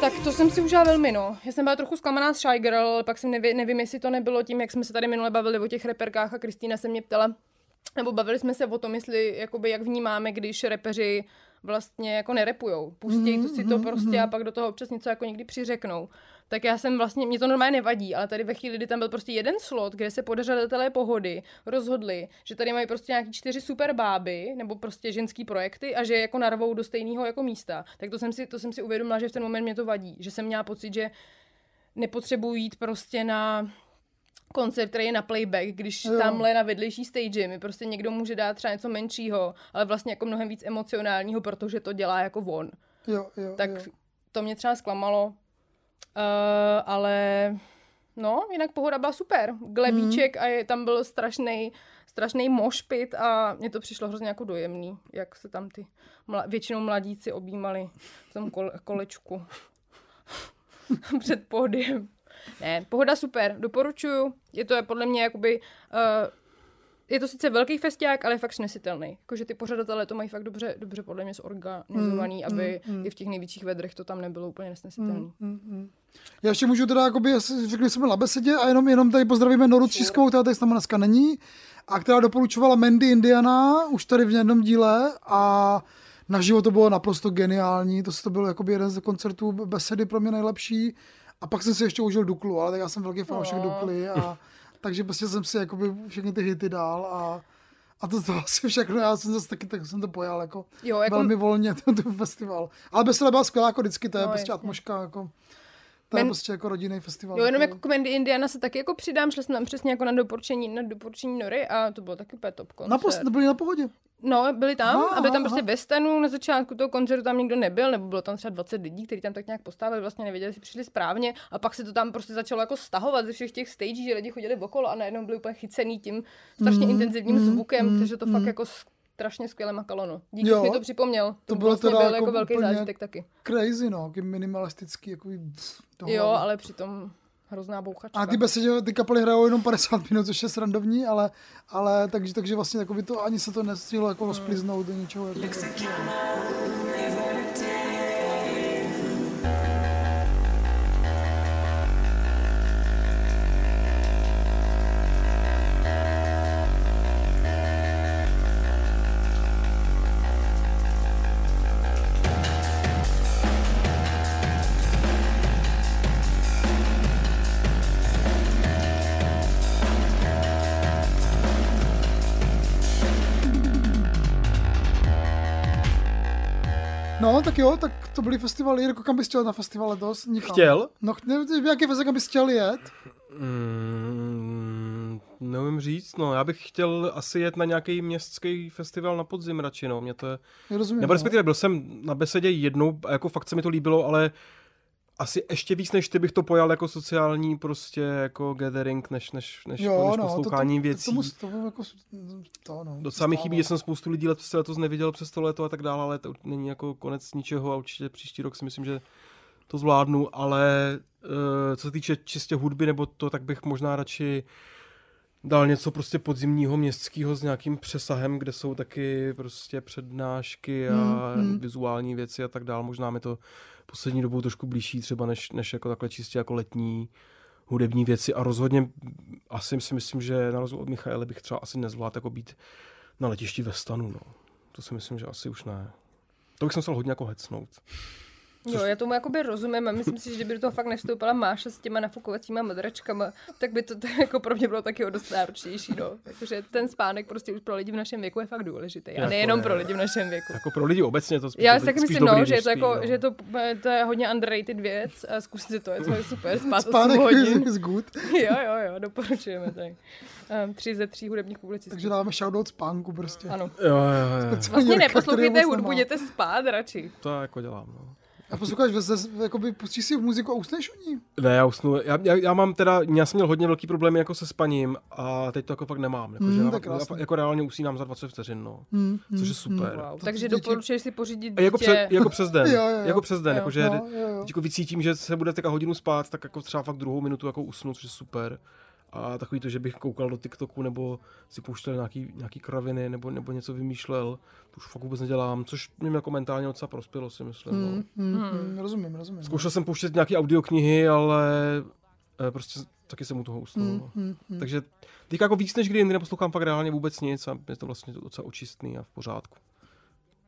Tak to jsem si užila velmi, no. Já jsem byla trochu zklamaná z Shy Girl, ale pak jsem neví, nevím, jestli to nebylo tím, jak jsme se tady minule bavili o těch reperkách a Kristýna se mě ptala, nebo bavili jsme se o tom, jestli, jakoby, jak vnímáme, když repeři vlastně jako nerepujou. Pustějí to si to prostě a pak do toho občas něco jako někdy přiřeknou. Tak já jsem vlastně, mě to normálně nevadí, ale tady ve chvíli, kdy tam byl prostě jeden slot, kde se podařatelé pohody rozhodli, že tady mají prostě nějaký čtyři super báby, nebo prostě ženský projekty a že je jako narvou do stejného jako místa, tak to jsem si, to jsem si uvědomila, že v ten moment mě to vadí, že jsem měla pocit, že nepotřebuji jít prostě na koncert, který je na playback, když Jo. tamhle na vedlejší stage mi prostě někdo může dát třeba něco menšího, ale vlastně jako mnohem víc emocionálního, protože to dělá jako on. Jo, jo, Tak jo. to mě třeba zklamalo, uh, ale no, jinak pohoda byla super. Glebíček a je, tam byl strašný strašný mošpit a mně to přišlo hrozně jako dojemný, jak se tam ty mla, většinou mladíci objímali v tom kole, kolečku před pódiem. Ne, pohoda super, doporučuju. Je to podle mě jakoby... Uh, je to sice velký festiák, ale je fakt snesitelný. Jakože ty pořadatelé to mají fakt dobře, dobře podle mě zorganizovaný, mm, aby mm, i v těch největších vedrech to tam nebylo úplně nesnesitelný. Mm. Já ještě můžu teda, jakoby, řekli jsme na besedě a jenom, jenom tady pozdravíme Noru Třískovou, která tady s námi dneska není, a která doporučovala Mandy Indiana, už tady v jednom díle a naživo to bylo naprosto geniální, to, to byl jakoby jeden z koncertů besedy pro mě nejlepší a pak jsem si ještě užil Duklu, ale tak já jsem velký fanoušek No. Dukly a takže prostě jsem si jakoby všechny ty hity dál a A to, to asi všechno, já jsem zase taky, tak jsem to pojal jako, Jo, jako- velmi volně, ten, ten festival. Ale Besile byla skvělá jako vždycky, to je No, prostě jasně. atmoška, jako, to je Men- prostě jako rodinný festival. Jo, jenom jako Comedy Indiana se taky jako přidám, šli jsme tam přesně jako na doporučení, na doporučení Nory a to bylo taky úplně top koncert. Na post, byli na pohodě. No, byli tam Aha, a byli tam aha, prostě ve stanu, na začátku toho koncertu tam nikdo nebyl, nebo bylo tam třeba 20 lidí, kteří tam tak nějak postavili, vlastně nevěděli, jestli přišli správně a pak se to tam prostě začalo jako stahovat ze všech těch stagí, že lidi chodili okolo a najednou byli úplně chycený tím strašně intenzivním zvukem, takže to fakt jako strašně skvěle makalo, no. Díky, Jo, že mi to připomněl. To, bylo vlastně teda byl jako jako velký zážitek taky. Crazy, no, jaký minimalistický, jako Jo, ale přitom hrozná bouchačka. A ty besedě, ty kapely hrajou jenom 50 minut, což je srandovní, ale, ale takže, takže vlastně takový to, ani se to nestihlo jako rozpliznout do něčeho. Jako, No, tak jo, tak to byly festivaly. Jirko, kam bys chtěl na festival letos? Nikam. Chtěl? No, nevím, jaký festival kam bys chtěl jet? Mm, neumím říct, no. Já bych chtěl asi jet na nějaký městský festival na podzim radši, no. Mě to je... Já rozumím. Nebo no. respektive byl jsem na besedě jednou a jako fakt se mi to líbilo, ale asi ještě víc než ty bych to pojal jako sociální prostě jako gathering, než, než, než, Jo, než no, poslouchání to, to, věcí. Tomu, tomu jako, to, no, Docela mi chybí, že jsem spoustu lidí letos, letos neviděl přes to léto a tak dále, ale to není jako konec ničeho a určitě příští rok si myslím, že to zvládnu, ale uh, co se týče čistě hudby nebo to, tak bych možná radši dal něco prostě podzimního městského s nějakým přesahem, kde jsou taky prostě přednášky a Hmm, hmm. vizuální věci a tak dále. Možná mi to poslední dobou trošku blížší třeba než, než jako takhle čistě jako letní hudební věci a rozhodně asi si myslím, že na rozdíl od Michaela bych třeba asi nezvládl jako být na letišti ve stanu, no. To si myslím, že asi už ne. To bych se musel hodně jako hecnout. Jo, já tomu jakoby rozumím a myslím si, že kdyby do toho fakt nevstoupila Máša s těma nafukovacíma madračkama, tak by to jako pro mě bylo taky o dost náročnější, no. Takže ten spánek prostě už pro lidi v našem věku je fakt důležitý. A Jako nejenom je. pro lidi v našem věku. Jako pro lidi obecně to spíš Já si taky myslím, dobrý, no, že, je to jako, no. že je to, to je hodně underrated věc a zkusit si to, je to super, spát 8 Spánek hodin. is good. Jo, jo, jo, doporučujeme tak. Um, tři ze tří hudebních publicistů. Takže dáme shoutout spánku prostě. Ano. Jo, jo, jo. Vlastně neposlouchejte hudbu, jděte spát radši. To jako dělám, no. A posloucháš, zase, jakoby pustíš si muziku a usneš u ní? Ne, já usnu. Já, já, já, mám teda, já jsem měl hodně velký problémy jako se spaním a teď to jako fakt nemám. Jako, Hmm, že to já, já, jako reálně usínám za 20 vteřin, no. Hmm, Což je super. Wow. To Takže děti- doporučuješ si pořídit A jako, dítě. před, jako přes den. Jo, jo, jo. Jako přes den, Jo. jako, že No, jo, jo. teď jako vycítím, že se bude teďka hodinu spát, tak jako třeba fakt druhou minutu jako usnu, což je super. A takový to, že bych koukal do TikToku nebo si pouštěl nějaký, nějaký kraviny nebo, nebo něco vymýšlel, to už fakt vůbec nedělám, což mě jako mentálně docela prospělo, si myslím. No. Hmm, hmm, hmm. Rozumím, rozumím. Zkoušel jsem pouštět nějaký audioknihy, ale eh, prostě taky jsem u toho usnul. Hmm, no. hmm, hmm. Takže teď jako víc než kdy jindy neposlouchám fakt reálně vůbec nic a je to vlastně docela očistný a v pořádku.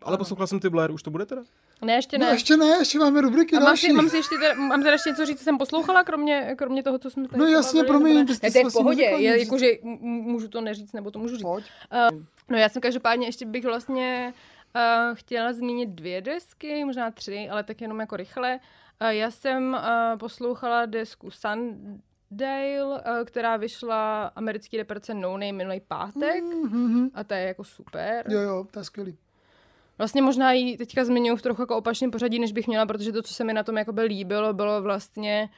Ale poslouchal jsem ty Blair, už to bude teda? Ne, ještě No ne. ještě ne, ještě máme rubriky A mám další. si, mám si ještě teda, mám teda ještě něco říct, co jsem poslouchala, kromě, kromě toho, co jsme tady No jasně, promiň, ne? jsi Ne, to je v pohodě, je, jakože můžu to neříct, nebo to můžu říct. Pojď. No já jsem každopádně ještě bych vlastně uh, chtěla zmínit dvě desky, možná tři, ale tak jenom jako rychle. Uh, já jsem uh, poslouchala desku Sundale, uh, která vyšla americký reperce No Name minulý pátek. Mhm. A to je jako super. Jo, jo, to je skvělý. Vlastně možná ji teďka zmiňuji v trochu jako opačném pořadí, než bych měla, protože to, co se mi na tom jakoby líbilo, bylo vlastně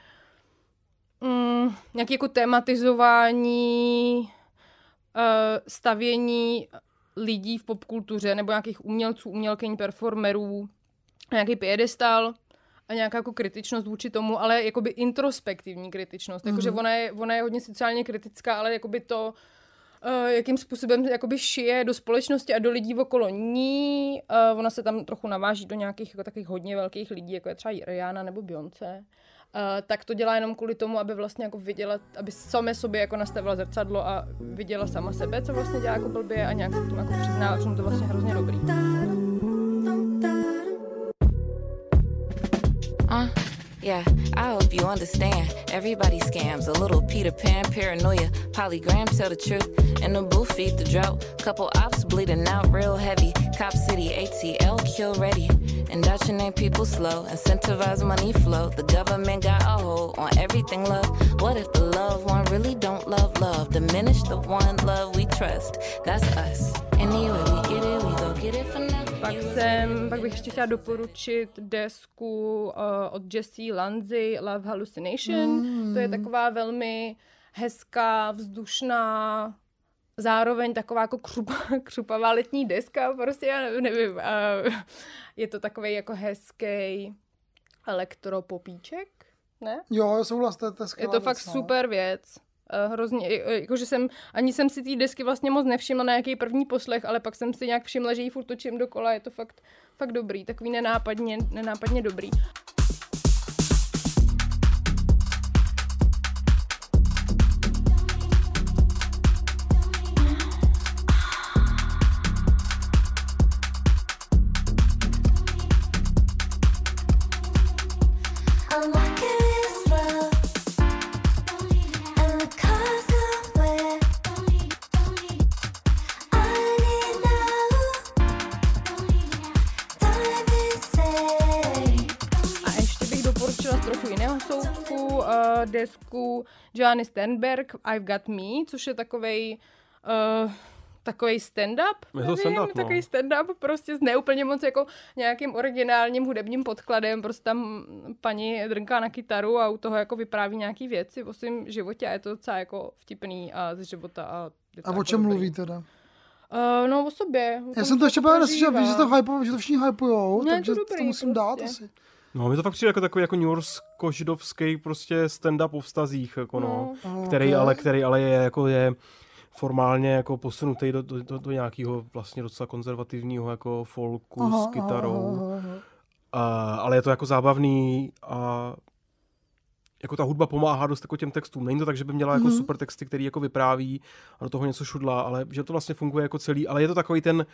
mm, nějaké jako tematizování uh, stavění lidí v popkultuře nebo nějakých umělců, umělkyň, performerů, nějaký piedestal a nějaká jako kritičnost vůči tomu, ale jakoby introspektivní kritičnost. Mm-hmm. Jakože ona je, ona je hodně sociálně kritická, ale jakoby to, uh, jakým způsobem jakoby šije do společnosti a do lidí okolo ní. Uh, ona se tam trochu naváží do nějakých jako takových hodně velkých lidí, jako je třeba Rihanna nebo Beyoncé. Uh, tak to dělá jenom kvůli tomu, aby vlastně jako viděla, aby samé sobě jako nastavila zrcadlo a viděla sama sebe, co vlastně dělá jako blbě a nějak se tomu jako přizná, a to vlastně hrozně dobrý. Ah, Yeah, I hope you understand. Everybody scams. A little Peter Pan paranoia. Polygram tell the truth. In the booth, feed the drought. Couple ops bleeding out real heavy. Cop City, ATL, kill ready. Indoctrinate people slow. Incentivize money flow. The government got a hold on everything love. What if the loved one really don't love love? Diminish the one love we trust. That's us. Anyway, we get it, we go get it for now. Pak jsem, pak bych ještě chtěla doporučit desku uh, od Jessie Lanzy Love Hallucination. Mm. To je taková velmi hezká, vzdušná, zároveň taková jako křupa, křupavá letní deska, prostě já nevím, nevím uh, je to takový jako hezký elektropopíček, ne? Jo, souhlas, to, to je Je skvělá to fakt věc, no. super věc. Uh, hrozně, eh, jakože jsem, ani jsem si té desky vlastně moc nevšimla na jaký první poslech, ale pak jsem si nějak všimla, že ji furt točím dokola, je to fakt, fakt dobrý, takový nenápadně, nenápadně dobrý. Desku Joanny Stenberg I've Got Me, což je takovej uh, takový stand-up. Je to stand-up, no. Takový stand-up prostě s neúplně moc jako nějakým originálním hudebním podkladem. Prostě tam paní drnká na kytaru a u toho jako vypráví nějaký věci o svém životě a je to docela jako vtipný a ze života. A, to A o čem dobrý. mluví teda? Uh, no o sobě. o Já jsem to ještě právě neslyšel, víš, že to, hypo, že to všichni hypujou, No, to takže to, dobrý musím dát prostě. asi. No, mi to fakt přijde jako takový jako New Yorksko-židovský prostě stand-up o vztazích, jako no, No. který, Ok. ale, který ale je jako je formálně jako posunutý do, do, do, do nějakého vlastně docela konzervativního jako folku Aha, s kytarou. aha, aha, aha. A, ale je to jako zábavný a jako ta hudba pomáhá dost jako těm textům. Není to tak, že by měla jako Mhm. super texty, který jako vypráví a do toho něco šudlá, ale že to vlastně funguje jako celý. Ale je to takový ten,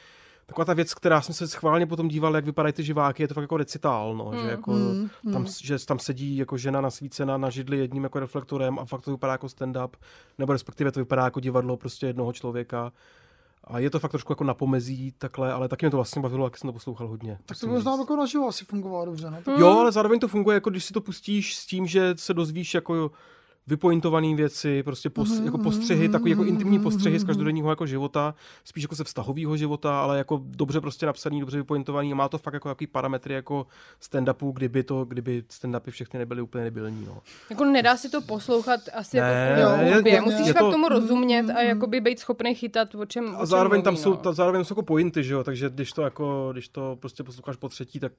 taková ta věc, která jsem se schválně potom díval, jak vypadají ty živáky, je to fakt jako recitál, no, že jako Mm, tam, mm. že tam sedí jako žena nasvícená na židli jedním jako reflektorem a fakt to vypadá jako stand-up, nebo respektive to vypadá jako divadlo prostě jednoho člověka. A je to fakt trošku jako na pomezí takhle, ale taky mě to vlastně bavilo, jak jsem to poslouchal hodně. Tak to možná jako naživo asi fungovalo dobře, ne? Hmm. Jo, ale zároveň to funguje, jako když si to pustíš s tím, že se dozvíš jako vypointované věci, prostě pos, Mhm, jako mhm, postřehy, takový jako mhm, intimní mhm, postřehy z každodenního jako života, spíš jako ze vztahového života, ale jako dobře prostě napsaný, dobře vypointovaný a má to fakt jako jaký parametry jako stand-upu, kdyby to, kdyby stand-upy všechny nebyly úplně nebylní, no. Jako nedá si to poslouchat asi Ne, jako hudbě. je- Musíš je fakt to- tomu rozumět a jakoby být schopný chytat, o čem A čem zároveň tam mluví, jsou, no. ta, zároveň tam jsou jako pointy, že jo, takže když to jako, když to prostě posloucháš po třetí, tak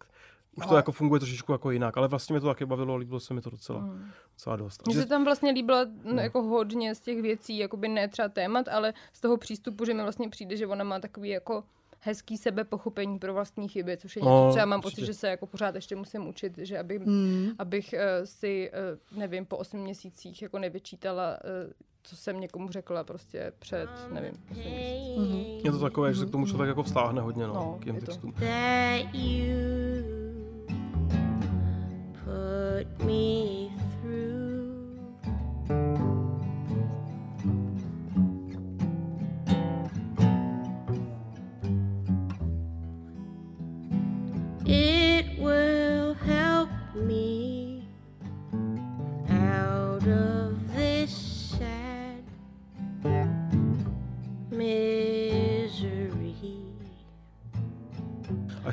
už to Ale- jako funguje trošičku jako jinak, ale vlastně mě to taky bavilo, líbilo se mi to docela, Hmm. docela dost. Mně Že- se tam vlastně líbila No. no. jako hodně z těch věcí, jakoby ne třeba témat, ale z toho přístupu, že mi vlastně přijde, že ona má takový jako hezký sebepochopení pro vlastní chyby, což je něco, No, co já mám určitě. pocit, že se jako pořád ještě musím učit, že aby, Mm. abych uh, si, uh, nevím, po osmi měsících jako nevyčítala, uh, co jsem někomu řekla prostě před, nevím, osmi měsíci. Je to takové, že se k tomu člověk jako vztáhne hodně, no, No, k těm textům. that you put me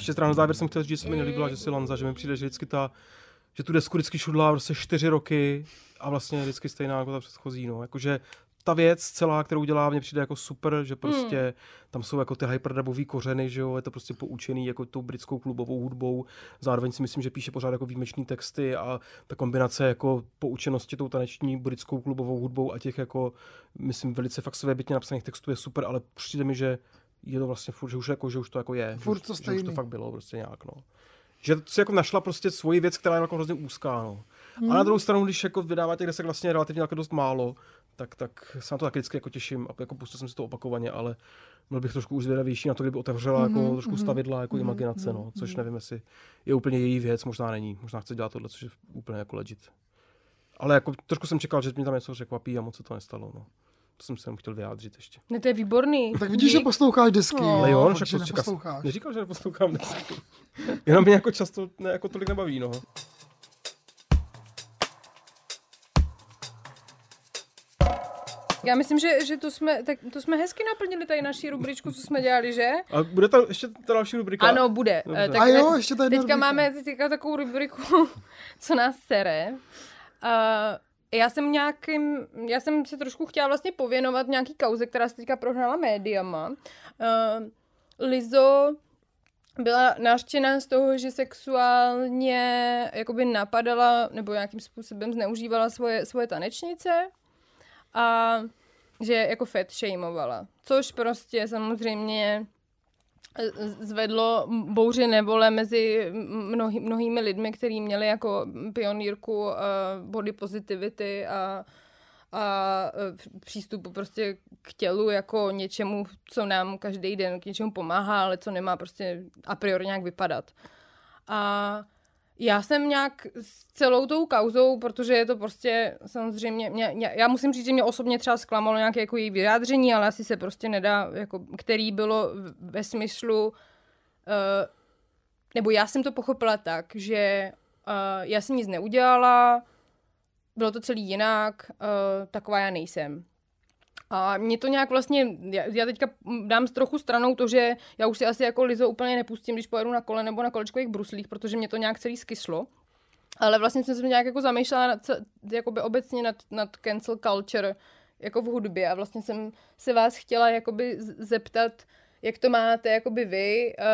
ještě na závěr jsem chtěl říct, že se mi nelíbila, že si Lanza, že mi přijde, že vždycky ta, že tu desku vždycky šudlá prostě čtyři roky a vlastně vždycky stejná jako ta předchozí, no. Jakože ta věc celá, kterou dělá, mně přijde jako super, že prostě hmm. tam jsou jako ty hyperdubový kořeny, že jo, je to prostě poučený jako tou britskou klubovou hudbou. Zároveň si myslím, že píše pořád jako výjimečný texty a ta kombinace jako poučenosti tou taneční britskou klubovou hudbou a těch jako, myslím, velice fakt svébytně napsaných textů je super, ale přijde mi, že je to vlastně furt, že už, jako, že už to jako je. Furt že, to už- že už to stejný. fakt bylo prostě nějak, no. Že si jako našla prostě svoji věc, která je jako hrozně úzká, no. A na druhou stranu, když jako vydává těch desek vlastně relativně jako dost málo, tak, tak se na to taky vždycky jako těším a jako pustil jsem si to opakovaně, ale byl bych trošku už zvědavější na to, kdyby otevřela Mhm, jako trošku stavidla jako imaginace, no, což nevím, jestli je úplně její věc, možná není, možná chce dělat tohle, což je úplně jako legit. Ale jako trošku jsem čekal, že mě tam něco překvapí a moc se to nestalo, no. To jsem se jenom chtěl vyjádřit ještě. Ne, to je výborný. No, tak vidíš, že Dík. posloucháš desky. No. Ale jo, však že neposloucháš. Neříkal, že neposlouchám desky. Jenom mě jako často ne, jako tolik nebaví, no. Já myslím, že, že to, jsme, tak to jsme hezky naplnili tady naší rubričku, co jsme dělali, že? A bude tam ještě ta další rubrika? Ano, bude. Dobře. Eh, A jo, ještě ta jedna Teďka rubrika. máme teďka takovou rubriku, co nás sere. Uh, já jsem nějakým, já jsem se trošku chtěla vlastně pověnovat nějaký kauze, která se teďka prohnala médiama. Uh, Lizo byla nářčená z toho, že sexuálně jakoby napadala nebo nějakým způsobem zneužívala svoje, svoje tanečnice a že jako fat shameovala. Což prostě samozřejmě zvedlo bouři nevole mezi mnohý, mnohými lidmi, kteří měli jako pionýrku uh, body positivity a, a eh, přístupu prostě k tělu jako něčemu, co nám každý den k něčemu pomáhá, ale co nemá prostě a priori nějak vypadat. A já jsem nějak s celou tou kauzou, protože je to prostě samozřejmě, mě, mě, já musím říct, že mě osobně třeba zklamalo nějaké jako její vyjádření, ale asi se prostě nedá, jako, který bylo ve smyslu, uh, nebo já jsem to pochopila tak, že uh, já jsem nic neudělala, bylo to celý jinak, uh, taková já nejsem. A mě to nějak vlastně, já, já teďka dám trochu stranou to, že já už si asi jako Lizo úplně nepustím, když pojedu na kole nebo na kolečkových bruslích, protože mě to nějak celý skyslo. Ale vlastně jsem se nějak jako zamýšlela nad, jakoby obecně nad, nad cancel culture jako v hudbě a vlastně jsem se vás chtěla jakoby z- zeptat, jak to máte jakoby vy, uh,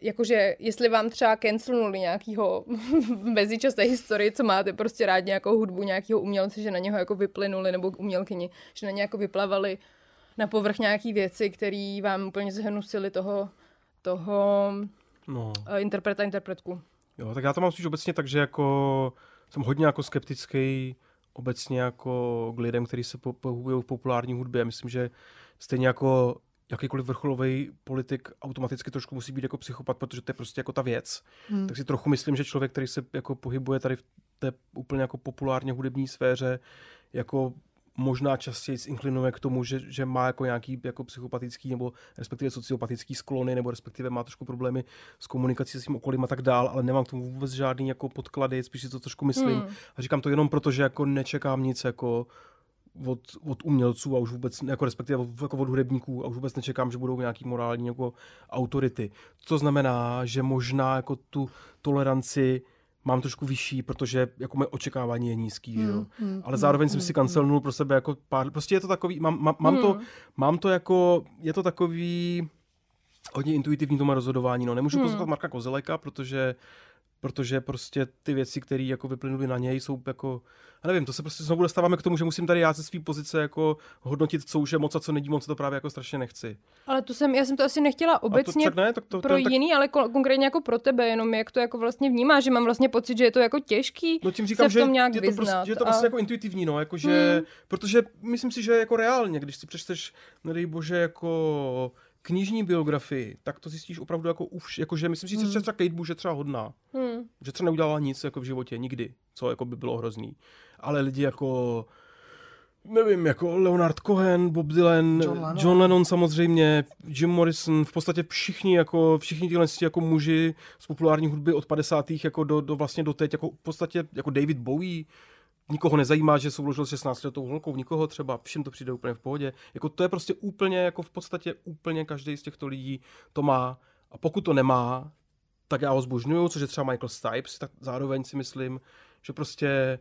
jakože jestli vám třeba cancelnuli nějakýho mezičasné historii, co máte prostě rád nějakou hudbu, nějakého umělce, že na něho jako vyplynuli, nebo umělkyni, že na ně jako vyplavali na povrch nějaký věci, které vám úplně zhnusily toho, toho No. uh, interpreta, interpretku. Jo, tak já to mám spíš obecně tak, že jako jsem hodně jako skeptický obecně jako k lidem, kteří se po- pohybují v populární hudbě. Myslím, že stejně jako jakýkoliv vrcholový politik automaticky trošku musí být jako psychopat, protože to je prostě jako ta věc. Hmm. Tak si trochu myslím, že člověk, který se jako pohybuje tady v té úplně jako populárně hudební sféře, jako možná častěji inklinuje k tomu, že, že má jako nějaký jako psychopatický nebo respektive sociopatický sklony, nebo respektive má trošku problémy s komunikací se svým okolím a tak dál, ale nemám k tomu vůbec žádný jako podklady, spíš si to trošku myslím. Hmm. A říkám to jenom proto, že jako nečekám nic jako od, od umělců a už vůbec, jako respektive od, jako od hudebníků a už vůbec nečekám, že budou nějaký morální jako autority. To znamená, že možná jako tu toleranci mám trošku vyšší, protože jako moje očekávání je nízký, že jo. Ale zároveň jsem si kancelnul pro sebe jako pár, prostě je to takový, mám, mám, mám, to, mám to jako, je to takový hodně intuitivní tomu rozhodování, no. Nemůžu poslouchat Marka Kozeleka, protože protože prostě ty věci, které jako vyplynuly na něj, jsou jako, já nevím, to se prostě znovu dostáváme k tomu, že musím tady já ze své pozice jako hodnotit, co už je moc a co není moc, to právě jako strašně nechci. Ale to jsem, já jsem to asi nechtěla obecně a to, ne, tak to, pro to, tak, jiný, ale ko- konkrétně jako pro tebe, jenom jak to jako vlastně vnímáš, že mám vlastně pocit, že je to jako těžký No tím říkám, se v že tom nějak je to, vyznat. prostě, že je to a- vlastně jako intuitivní, no, jako že, protože myslím si, že jako reálně, když si přečteš, nedej bože, jako knižní biografii, tak to zjistíš opravdu jako už, jako že myslím si, že třeba Kate Bush je třeba hodná, Hmm. že třeba neudělala nic jako v životě, nikdy, co jako by bylo hrozný. Ale lidi jako nevím, jako Leonard Cohen, Bob Dylan, John Lennon. John Lennon samozřejmě, Jim Morrison, v podstatě všichni jako, všichni tyhle jako muži z populární hudby od 50. jako do, do vlastně do teď, jako v podstatě jako David Bowie, nikoho nezajímá, že souložil s 16 letou holkou, nikoho třeba, všem to přijde úplně v pohodě. Jako to je prostě úplně, jako v podstatě úplně každý z těchto lidí to má. A pokud to nemá, tak já ho zbožňuju, což je třeba Michael Stipes, tak zároveň si myslím, že prostě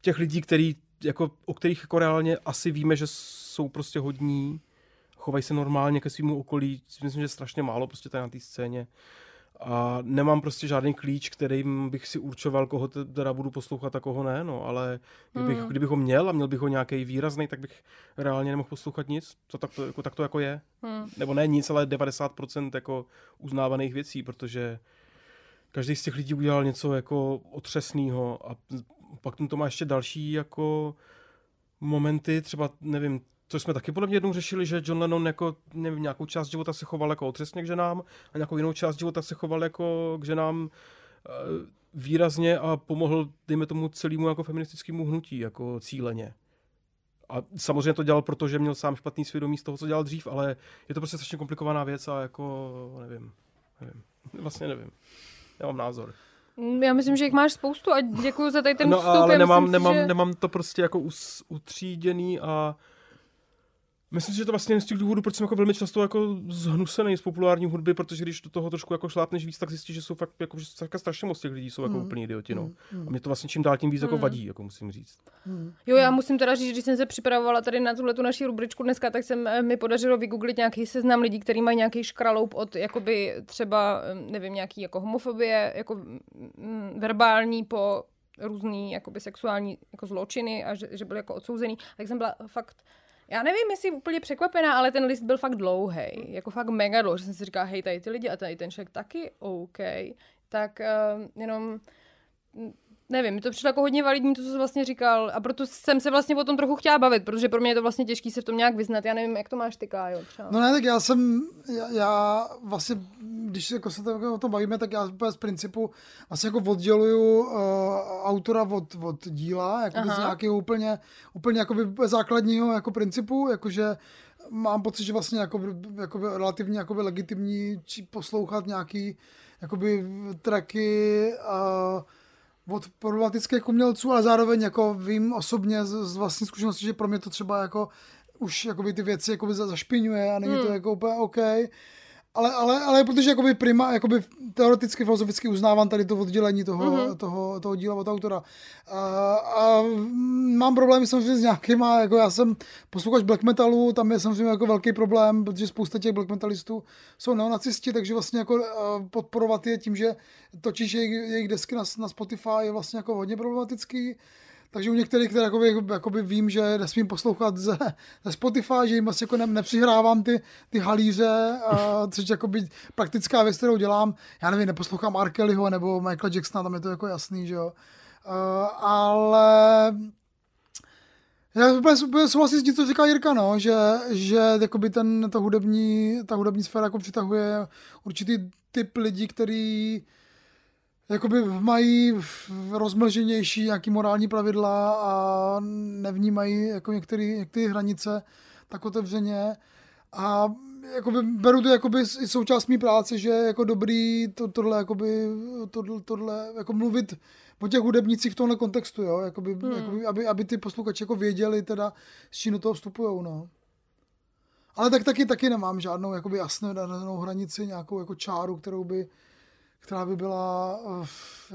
těch lidí, který, jako, o kterých jako reálně asi víme, že jsou prostě hodní, chovají se normálně ke svýmu okolí, si myslím, že strašně málo prostě tady na té scéně. A nemám prostě žádný klíč, kterým bych si určoval, koho te- teda budu poslouchat a koho ne, no, ale kdybych, Hmm. kdybych ho měl a měl bych ho nějaký výrazný, tak bych reálně nemohl poslouchat nic. To tak to, jako, tak to jako je. Hmm. Nebo ne nic, ale 90% jako uznávaných věcí, protože každý z těch lidí udělal něco jako otřesného a pak tam to má ještě další jako momenty, třeba nevím, co jsme taky podle mě jednou řešili, že John Lennon jako, nevím, nějakou část života se choval jako otřesně k ženám a nějakou jinou část života se choval jako k ženám eh, výrazně a pomohl, dejme tomu, celému jako feministickému hnutí, jako cíleně. A samozřejmě to dělal, protože měl sám špatný svědomí z toho, co dělal dřív, ale je to prostě strašně komplikovaná věc a jako, nevím, nevím, vlastně nevím. Já mám názor. Já myslím, že jich máš spoustu a děkuji za tady ten no, vstup. ale nemám, myslím si, nemám, že... nemám to prostě jako us, utříděný a myslím si, že to vlastně je z těch důvodů, proč jsem jako velmi často jako zhnusený z populární hudby, protože když do toho trošku jako šlápneš víc, tak zjistíš, že jsou fakt jako, že tak strašně moc těch lidí jsou jako Mm. úplně idioti, no. Mm, A mě to vlastně čím dál tím víc jako Mm. vadí, jako musím říct. mm. Jo, já musím teda říct, že když jsem se připravovala tady na tuhle tu naši rubričku dneska, tak jsem eh, mi podařilo vygooglit nějaký seznam lidí, kteří mají nějaký škraloup od jakoby třeba, eh, nevím, nějaký jako homofobie, jako mm, verbální po různý jakoby sexuální jako zločiny a že, že byl jako odsouzený, tak jsem byla fakt já nevím, jestli úplně překvapená, ale ten list byl fakt dlouhý, jako fakt mega dlouhý, že jsem si říkala, hej, tady ty lidi a tady ten člověk taky, OK, tak uh, jenom nevím, mi to přišlo jako hodně validní, to, co jsi vlastně říkal a proto jsem se vlastně o tom trochu chtěla bavit, protože pro mě je to vlastně těžký se v tom nějak vyznat, já nevím, jak to máš ty, Kájo, třeba. No ne, tak já jsem, já, já vlastně, když jako se to, o tom bavíme, tak já z principu vlastně jako odděluju uh, autora od, od díla, jako z nějakého úplně, úplně jakoby základního jako principu, jakože mám pocit, že vlastně jakoby, jakoby relativně jakoby legitimní či poslouchat nějaký jakoby tracky uh, od problematických umělců, ale zároveň jako vím osobně z, z vlastní zkušenosti, že pro mě to třeba jako už jakoby ty věci jakoby za- zašpiňuje a není to Hmm. jako úplně OK. Ale, ale, ale protože jakoby prima, jakoby teoreticky, filozoficky uznávám tady to oddělení toho, Mhm. mm-hmm. toho, toho díla od autora. A, a mám problémy samozřejmě s nějakýma, jako já jsem posluchač black metalu, tam je samozřejmě jako velký problém, protože spousta těch black metalistů jsou neonacisti, takže vlastně jako podporovat je tím, že točíš jejich, jejich desky na, na Spotify je vlastně jako hodně problematický. Takže u některých, které jakoby, jakoby vím, že nesmím poslouchat ze, ze Spotify, že jim vlastně jako ne, nepřihrávám ty, ty halíře, a, což jakoby praktická věc, kterou dělám. Já nevím, neposlouchám R. Kellyho nebo Michaela Jacksona, tam je to jako jasný, že jo. Uh, ale já úplně, úplně souhlasím s tím, co říká Jirka, no, že, že jakoby ten, ta, hudební, ta hudební sféra jako přitahuje určitý typ lidí, který jakoby mají rozmlženější nějaký morální pravidla a nevnímají jako některé hranice tak otevřeně. A jakoby, beru to jakoby i součást mý práce, že je jako dobrý to, tohle, jakoby, tohle, tohle, jako mluvit o těch hudebnících v tomhle kontextu, jo? Jakoby, hmm. jakoby, aby, aby ty posluchači jako věděli teda, s čím do toho vstupujou, no. Ale tak taky, taky nemám žádnou jakoby jasnou danou hranici, nějakou jako čáru, kterou by, která by byla uh,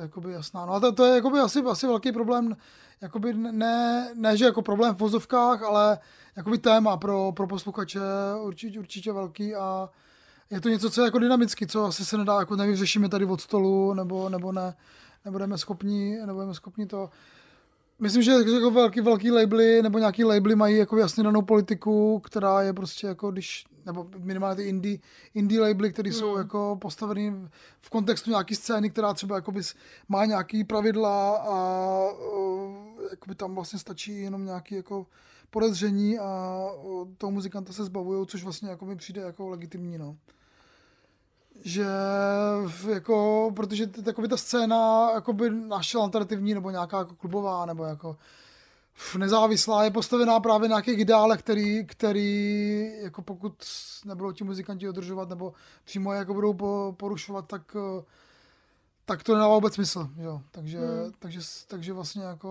jakoby jasná. No a to, to je jakoby asi, asi velký problém, jakoby ne, ne, že jako problém v vozovkách, ale jakoby téma pro, pro posluchače určitě, určitě velký a je to něco, co je jako dynamický, co asi se nedá, jako nevyřešíme tady od stolu, nebo, nebo ne, nebudeme schopni, nebudeme schopni to. Myslím, že jako velký, velký labely nebo nějaký labely mají jako jasně danou politiku, která je prostě jako když, nebo minimálně ty indie, indie labely, které jsou Hmm. jako postaveny v kontextu nějaký scény, která třeba jakoby má nějaký pravidla a uh, jakoby tam vlastně stačí jenom nějaký jako podezření a toho muzikanta se zbavují, což vlastně jako mi přijde jako legitimní, no že jako, protože t- jakoby ta scéna jakoby naše alternativní nebo nějaká jako klubová nebo jako nezávislá je postavená právě na nějakých ideálech, který, který jako pokud nebudou ti muzikanti dodržovat nebo přímo je jako budou po, porušovat, tak eh, tak to nedává vůbec smysl, jo. Takže, Hmm. takže, takže vlastně jako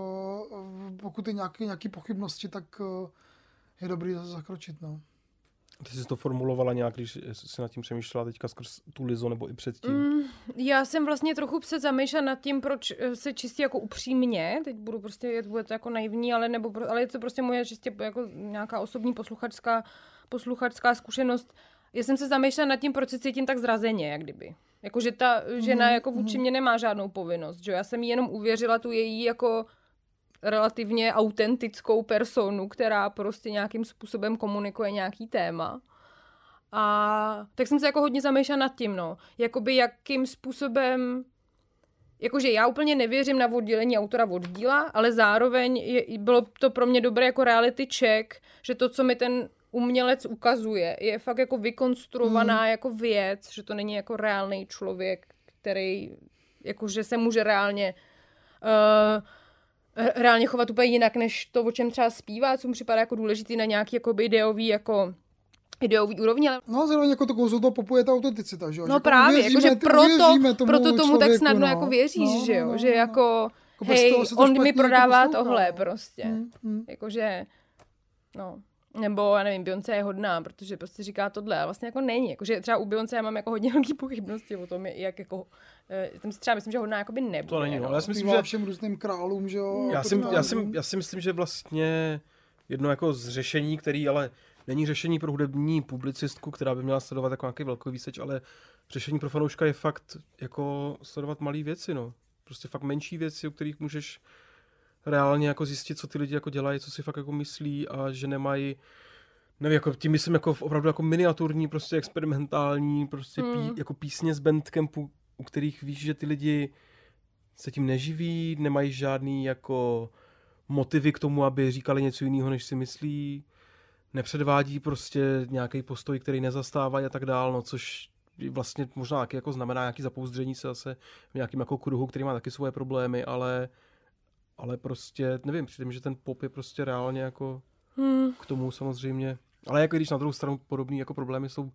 eh, pokud je nějaké, nějaké pochybnosti, tak eh, je dobrý zakročit, no. Ty jsi to formulovala nějak, když jsi nad tím přemýšlela teďka skrz tu Lizo nebo i předtím. Mm, já jsem vlastně trochu se zamýšlela nad tím, proč eh, se čistě jako upřímně, teď budu prostě, je- bude to jako naivní, ale, nebo, ale je to prostě moje čistě jako nějaká osobní posluchačská, posluchačská zkušenost. Já jsem se zamýšlela nad tím, proč se cítím tak zrazeně, jak kdyby. Jako, že ta žena Mhm, jako vůči mě nemá žádnou povinnost, že jo? Já jsem jí jenom uvěřila tu její jako relativně autentickou personu, která prostě nějakým způsobem komunikuje nějaký téma. A tak jsem se jako hodně zamýšlela nad tím, no. Jakoby jakým způsobem jakože já úplně nevěřím na oddělení autora od díla, ale zároveň je, bylo to pro mě dobré jako reality check, že to, co mi ten umělec ukazuje, je fakt jako vykonstruovaná Hmm. jako věc, že to není jako reálný člověk, který jakože se může reálně uh, reálně chovat úplně jinak, než to, o čem třeba zpívá, co mu připadá jako důležitý na nějaký jako ideový jako ideový úrovni, ale No a zároveň jako to kouzlo toho popu je ta autenticita, že jo? No že právě, uvěříme- jakože proto, uvěříme proto tomu tak člověku, snadno no. jako věříš, No, že jo, no, no, že no. jako, Jako bez hej, on mi jako prodává poslouchá, tohle no. prostě, Hmm, hmm. jakože, no, nebo já nevím, Beyoncé je hodná, protože prostě říká tohle, ale vlastně jako není, jakože třeba u Beyoncé já mám jako hodně velký pochybnosti o tom, jak jako, eh, tam si třeba myslím, že hodná jakoby nebude. To není, no. Já si myslím, že všem různým králům, že jo? Já jako si, já, si, já si myslím, že vlastně jedno jako z řešení, který ale není řešení pro hudební publicistku, která by měla sledovat jako nějaký velký výseč, ale řešení pro fanouška je fakt jako sledovat malé věci, no. Prostě fakt menší věci, o kterých můžeš reálně jako zjistit, co ty lidi jako dělají, co si fakt jako myslí a že nemají nevím, jako tím myslím jako v- opravdu jako miniaturní, prostě experimentální, prostě pí, Hmm. jako písně z bandcampu, u kterých víš, že ty lidi se tím neživí, nemají žádný jako motivy k tomu, aby říkali něco jiného, než si myslí, nepředvádí prostě nějaký postoj, který nezastávají a tak dál, no což vlastně možná jako znamená nějaký zapouzdření se zase v nějakým jako kruhu, který má taky svoje problémy, ale ale prostě, nevím, přijde mi, že ten pop je prostě reálně jako Hmm. k tomu samozřejmě. Ale jako když na druhou stranu podobné jako problémy jsou,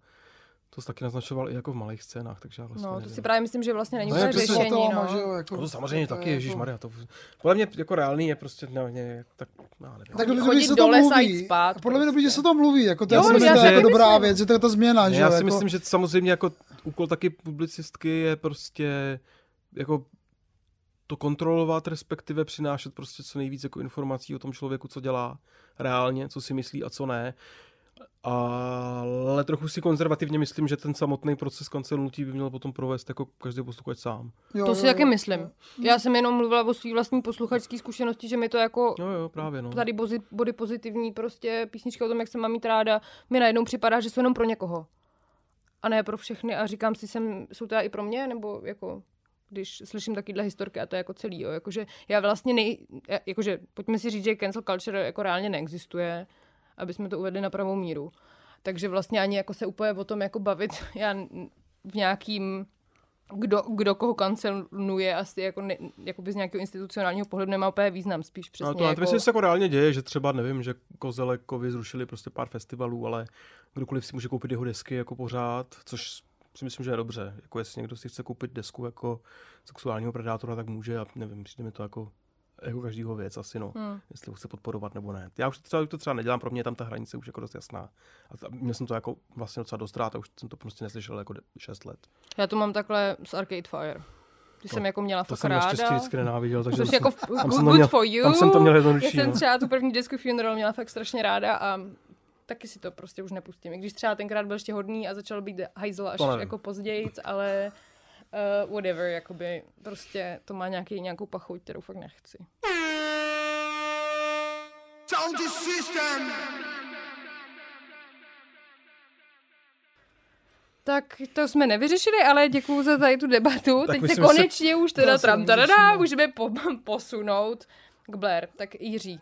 to jsi taky naznačoval i jako v malých scénách, takže já vlastně No, to nevím. si právě myslím, že vlastně není No, úplně jak to řešení, Svatama, no. že jako, No to samozřejmě to taky, je Ježíš jako- Maria, to podle mě jako reálný je prostě, ne, ne, tak, já nevím. Tak dobrý, že se to mluví. spát Podle mě dobrý, že prostě. se to mluví. Jako to Jo, já si já myslím, si že je jako dobrá myslím. věc, že to je ta změna, Ne, že já si jako, myslím, že samozřejmě jako úkol taky publicistky je prostě jako to kontrolovat, respektive přinášet prostě co nejvíc jako informací o tom člověku, co dělá reálně, co si myslí a co ne. Ale trochu si konzervativně myslím, že ten samotný proces kancelnutí by měl potom provést jako každý posluchač sám. jo, To jo, si taky jo. myslím. Já jsem jenom mluvila o svý vlastní posluchačské zkušenosti, že mi to jako Jo, jo, právě, no. tady bozy, body pozitivní prostě písnička o tom, jak se mám mít ráda, mi najednou připadá, že jsou jenom pro někoho. A ne pro všechny. A říkám si, jsem, jsou to i pro mě, nebo jako když slyším takovýhle historky a to je jako celý, jo. Jakože já vlastně nej, jakože pojďme si říct, že cancel culture jako reálně neexistuje, aby jsme to uvedli na pravou míru. Takže vlastně ani jako se úplně o tom jako bavit, já v nějakým kdo, kdo koho kanceluje, asi jako, ne, jakoby z nějakého institucionálního pohledu nemá úplně význam, spíš přesně No to jako... myslím, že se jako reálně děje, že třeba nevím, že Kozelekovi zrušili prostě pár festivalů, ale kdokoliv si může koupit jeho desky jako pořád, což si myslím, že je dobře. Jako jestli někdo si chce koupit desku jako sexuálního predátora, tak může a nevím, přijde mi to jako jako každýho věc asi, no. Hmm. Jestli ho chce podporovat nebo ne. Já už to třeba, to třeba nedělám, pro mě je tam ta hranice už jako dost jasná. A měl jsem to jako vlastně docela dost rád a už jsem to prostě neslyšel jako 6 let. Já to mám takhle s Arcade Fire. Ty jsem jako měla To fakt jsem ráda. vždycky nenáviděl, takže jsem- jako v- tam good, jsem to měl- for you. tam jsem to měl jednodušší, Já jsem třeba tu první desku Funeral měla fakt strašně ráda a taky si to prostě už nepustím. I když třeba tenkrát byl ještě hodný a začal být hajzl až jako později, ale uh, whatever, jakoby prostě to má nějaký, nějakou pachuť, kterou fakt nechci. Tak to jsme nevyřešili, ale děkuju za tady tu debatu. Tak Teď se že se- konečně už teda tram tadadá, nevyřešíme. můžeme po, posunout k Blair. Tak Jiří.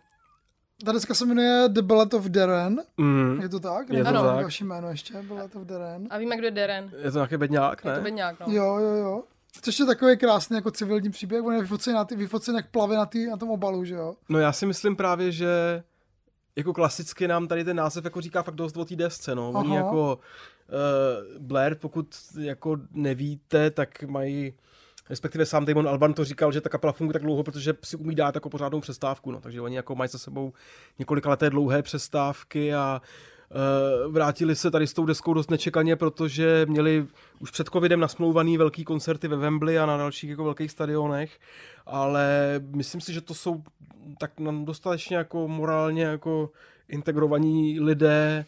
Ta deska se jmenuje The Ballet of Darren. Mm, Je to tak? Je to Nebo tak. Další jméno ještě, Ballet of Darren. A víme, kdo je Deren. je to nějaký bedňák, Je to ne? bedňák, no. Jo, jo, jo. Což je takový krásný jako civilní příběh, on je vyfocený, na ty, vyfocený jak plave na, tý, na tom obalu, že jo. No já si myslím právě, že jako klasicky nám tady ten název jako říká fakt dost o té desce, no. Oni Aha. jako uh, Blair, pokud jako nevíte, tak mají respektive sám Damon Alban to říkal, že ta kapela funguje tak dlouho, protože si umí dát jako pořádnou přestávku, no. takže oni jako mají za sebou několika leté dlouhé přestávky a uh, vrátili se tady s tou deskou dost nečekaně, protože měli už před covidem nasmlouvaný velký koncerty ve Wembley a na dalších jako velkých stadionech, ale myslím si, že to jsou tak dostatečně jako morálně jako integrovaní lidé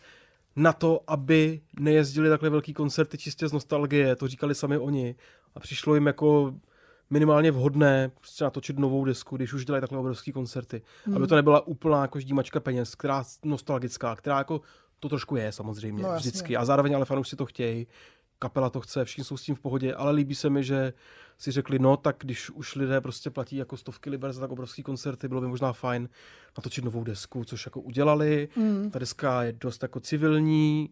na to, aby nejezdili takhle velký koncerty čistě z nostalgie, to říkali sami oni a přišlo jim jako minimálně vhodné prostě natočit novou desku, když už dělají takhle obrovský koncerty. Hmm. Aby to nebyla úplná jako ždímačka peněz, která nostalgická, která jako to trošku je samozřejmě No, no, jasně. vždycky a zároveň ale fanoušci to chtějí. kapela to chce, všichni jsou s tím v pohodě, ale líbí se mi, že si řekli, no tak když už lidé prostě platí jako stovky liber za tak obrovský koncerty, bylo by možná fajn natočit novou desku, což jako udělali. Mm. Ta deska je dost jako civilní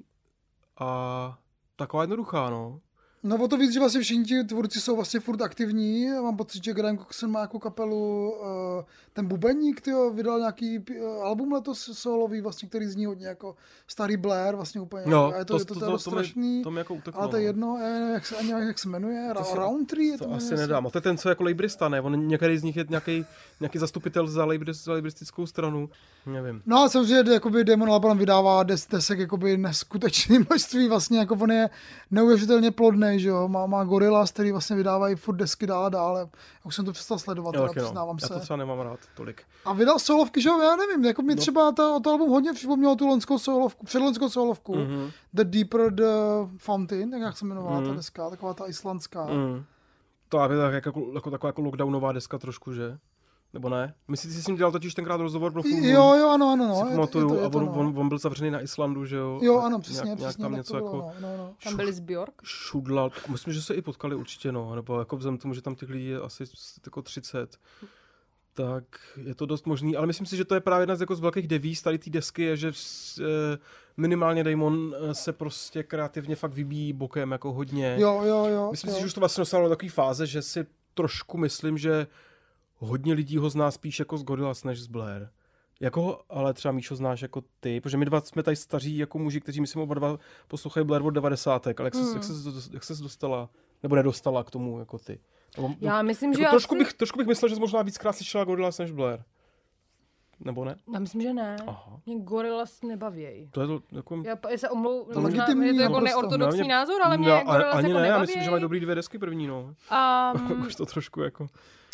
a taková jednoduchá, no. No o to víc, že vlastně všichni ti tvůrci jsou vlastně furt aktivní. Já mám pocit, že Graham Coxon má jako kapelu, uh, ten bubeník, tyjo, vydal nějaký uh, album letos solový, vlastně, který zní hodně jako starý Blair, vlastně úplně. No, a je to, je to, to, to, to, to, mi, strašný. to mi jako uteklo. ale to je no. jedno, já nevím, jak se, ani nevím, jak se jmenuje, To si- Roundtree je to, To asi se. nedám. A to je ten, co je jako lejbrista, ne? On některý z nich je nějaký, nějaký zastupitel za, lejbris, za lejbristickou stranu. Nevím. No a samozřejmě jakoby Damon Albarn vydává des, desek jakoby neskutečné množství, vlastně jako on je neuvěřitelně plodný, že jo, má, má Gorillaz, který vlastně vydávají furt desky dál a dál, já už jsem to přestal sledovat, Jo, teda, no. přiznávám Já se. to třeba nemám rád tolik. A vydal solovky, že jo, já nevím, jako mi No. třeba ta, to album hodně připomnělo tu lonskou solovku, předlonskou solovku, Mhm. The Deeper the Fountain, jak se jmenovala ta Mhm. deska, taková ta islandská. Mm. To je tak, jako, jako, taková jako lockdownová deska trošku, že? Nebo ne? Myslíte, že jsi s ním dělal totiž tenkrát rozhovor pro Moon? Jo, jo, ano, ano, no. si je to- pamatuju, je to- je a to, on, no. on, on, byl zavřený na Islandu, že jo? Jo, ano, přesně, nějak, přesně, nějak tam něco bylo, jako no, no, no. Tam byli z Bjork. šudlal. Myslím, že se i potkali určitě, no. Nebo jako vzhledem k tomu, že tam těch lidí je asi jako 30. Tak je to dost možný, ale myslím si, že to je právě jedna z, jako z velkých devíz tady té desky, je, že s- eh, minimálně Damon eh, se prostě kreativně fakt vybíjí bokem jako hodně. Jo, jo, jo. Myslím jo. si, že už to vlastně dostalo do takové fáze, že si trošku myslím, že hodně lidí ho zná spíš jako z Gorillaz než z Blair. Jako ho ale třeba Míšo znáš jako ty, protože my dva jsme tady staří jako muži, kteří myslím oba dva poslouchají Blair od 90. Ale jak, Hmm. ses, jak, ses, jak ses dostala, nebo nedostala k tomu jako ty? Nebo, Já myslím, jako že trošku, asi... bych, trošku bych myslel, že jsi možná víckrát slyšela Gorillaz než Blair. Nebo ne? Já myslím, že ne. Aha. Mě Gorillaz nebavějí. To je to, jako... Já, já se omlou, To možná je to jako neortodoxní mě- názor, ale mě Gorillaz ani jako ne, já nebaví. myslím, že mají dobrý dvě desky první, no. Um, Už to trošku jako...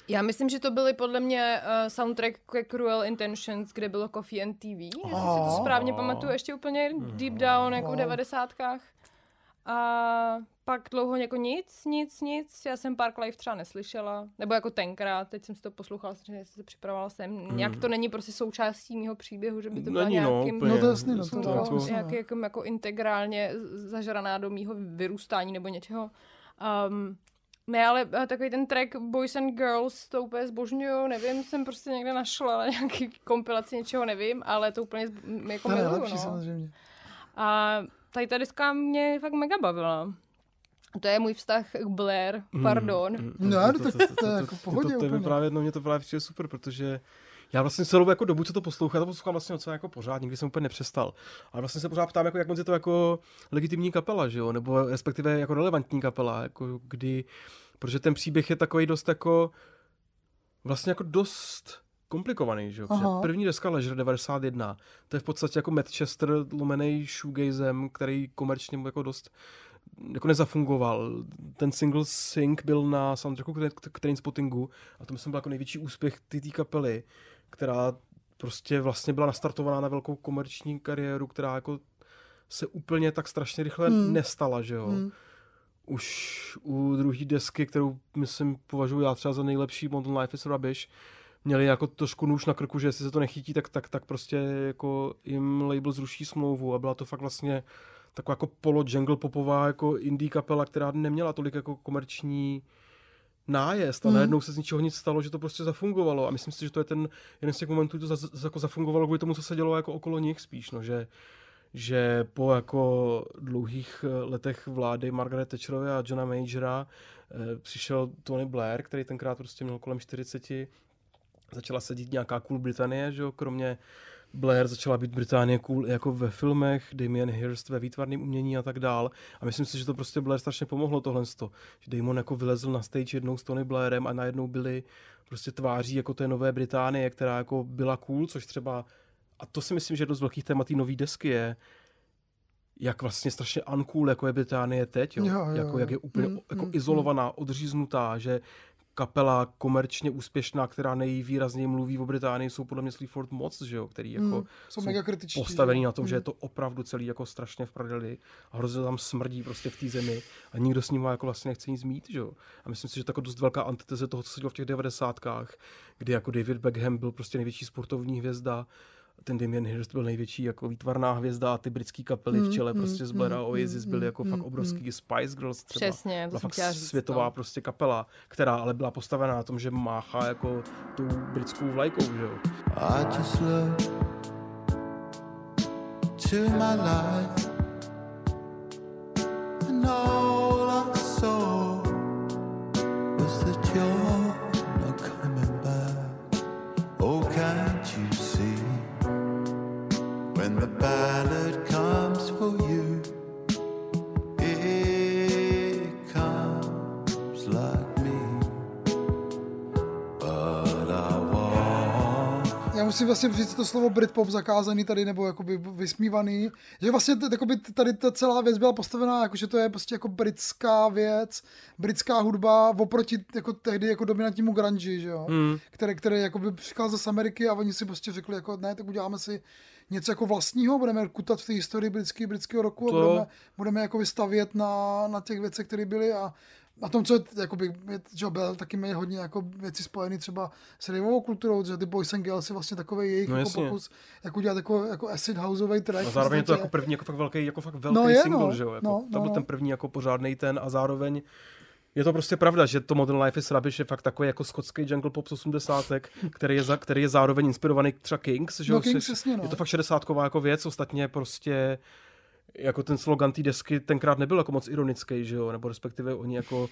já myslím, že to byly podle mě uh, soundtrack ke Cruel Intentions, kde bylo Coffee and TV, jestli si to Aha. správně pamatuju, ještě úplně deep down, jako v devadesátkách. A pak dlouho jako nic, nic, nic. Já jsem Park Life třeba neslyšela. Nebo jako tenkrát, teď jsem si to poslouchala, že se připravovala jsem. Nějak to není prostě součástí mého příběhu, že by to bylo Není, no, nějakým... úplně. No to jasný, no, Jsem to jako, dává smysl, no. jak, jako, jako integrálně zažraná do mýho vyrůstání nebo něčeho. Um, ne, ale eh, takový ten track Boys and Girls, to úplně zbožňuju, nevím, jsem prostě někde našla nějaký kompilaci něčeho, nevím, ale to úplně zb- jako To je miluju, nejlepší no. samozřejmě. A tady ta deska mě fakt mega bavila. To je můj vztah k Blair, pardon. Mm, Ne, to- to- to je jako v pohodě to, to, to, úplně. to právě, no, mě to právě přijde super, protože já vlastně celou jako dobu, co to poslouchám, to poslouchám vlastně docela jako pořád, nikdy jsem úplně nepřestal. Ale vlastně se pořád ptám, jako, jak moc je to jako legitimní kapela, že jo? Nebo respektive jako relevantní kapela, jako kdy, protože ten příběh je takový dost jako, vlastně jako dost komplikovaný, že jo? První deska Leisure 91, to je v podstatě jako Manchester lumenej shoegazem, který komerčně jako dost jako nezafungoval. Ten single Sing byl na soundtracku k k Trainspottingu a to myslím byl jako největší úspěch té kapely, která prostě vlastně byla nastartovaná na velkou komerční kariéru, která jako se úplně tak strašně rychle Hmm. nestala, že jo. Hmm. Už u druhé desky, kterou myslím považuji já třeba za nejlepší, Modern Life is Rubbish, měli jako trošku nůž na krku, že jestli se to nechytí, tak, tak, tak prostě jako jim label zruší smlouvu a byla to fakt vlastně taková jako polo jungle popová jako indie kapela, která neměla tolik jako komerční nájezd a Mhm. najednou se z ničeho nic stalo, že to prostě zafungovalo a myslím si, že to je ten jeden z těch momentů, kdy to za, za, jako zafungovalo kvůli tomu, co se dělo jako okolo nich spíš, no, že že po jako dlouhých eh, letech vlády Margaret Thatcherové a Johna Majora eh, přišel Tony Blair, který tenkrát prostě měl kolem 40, začala sedít nějaká cool Británie, že jo, kromě Blair začala být Británie cool i jako ve filmech, Damien Hirst ve výtvarném umění a tak dál. A myslím si, že to prostě Blair strašně pomohlo tohle. Že Damon jako vylezl na stage jednou s Tony Blairem a najednou byli prostě tváří jako té nové Británie, která jako byla cool, což třeba, a to si myslím, že jedno z velkých témat té nové desky je, jak vlastně strašně uncool, jako je Británie teď, jo? Jo, jo, jako, jak je úplně Mm, jako mm, izolovaná, odříznutá, že kapela komerčně úspěšná, která nejvýrazněji mluví o Británii, jsou podle mě Sleaford Moc, že jo, který jako Hmm, jsou mega kritičtí, postavený jo. na tom, že je Hmm. to opravdu celý jako strašně v prdeli a hrozně tam smrdí prostě v té zemi a nikdo s ním jako vlastně nechce nic mít, že jo. A myslím si, že jako dost velká antiteze toho, co se dělo v těch devadesátkách, kdy jako David Beckham byl prostě největší sportovní hvězda ten Damien Hirst byl největší jako výtvarná hvězda a ty britské kapely v čele prostě z Blaira a Oasis byly jako fakt obrovský Spice Girls třeba. Přesně, to byla fakt říct, světová no. prostě kapela, která ale byla postavená na tom, že máchá jako tou britskou vlajkou, že jo. I just look to my life vlastně říct to slovo Britpop zakázaný tady, nebo jakoby vysmívaný, že vlastně t- jakoby tady ta celá věc byla postavená, jako že to je prostě jako britská věc, britská hudba oproti jako tehdy jako dominantnímu grunge, že jo, Hmm. který, který jakoby přicházel z Ameriky a oni si prostě řekli jako ne, tak uděláme si něco jako vlastního, budeme kutat v té historii britský, britského roku To- a budeme, budeme jako vystavět na, na těch věcech, které byly a na tom, co je, jakoby, že byl taky měli hodně jako věci spojené třeba s raveovou kulturou, že ty Boys and Girls je vlastně takový jejich No jako jasně. pokus, jak udělat jako, jako acid houseový track. A v zároveň je to jako první, jako fakt velký, jako fakt velký No je, single, no. že jo? Jako, No, to no, byl no. ten první jako pořádný ten a zároveň je to prostě pravda, že to Modern Life is Rubbish je fakt takový jako skotský jungle pop z 80. který je, za, který je zároveň inspirovaný třeba Kings, že No, jo? Kings, jasně, no. Je to fakt 60 jako věc, ostatně prostě jako ten slogan té desky tenkrát nebyl jako moc ironický, že jo? Nebo respektive oni jako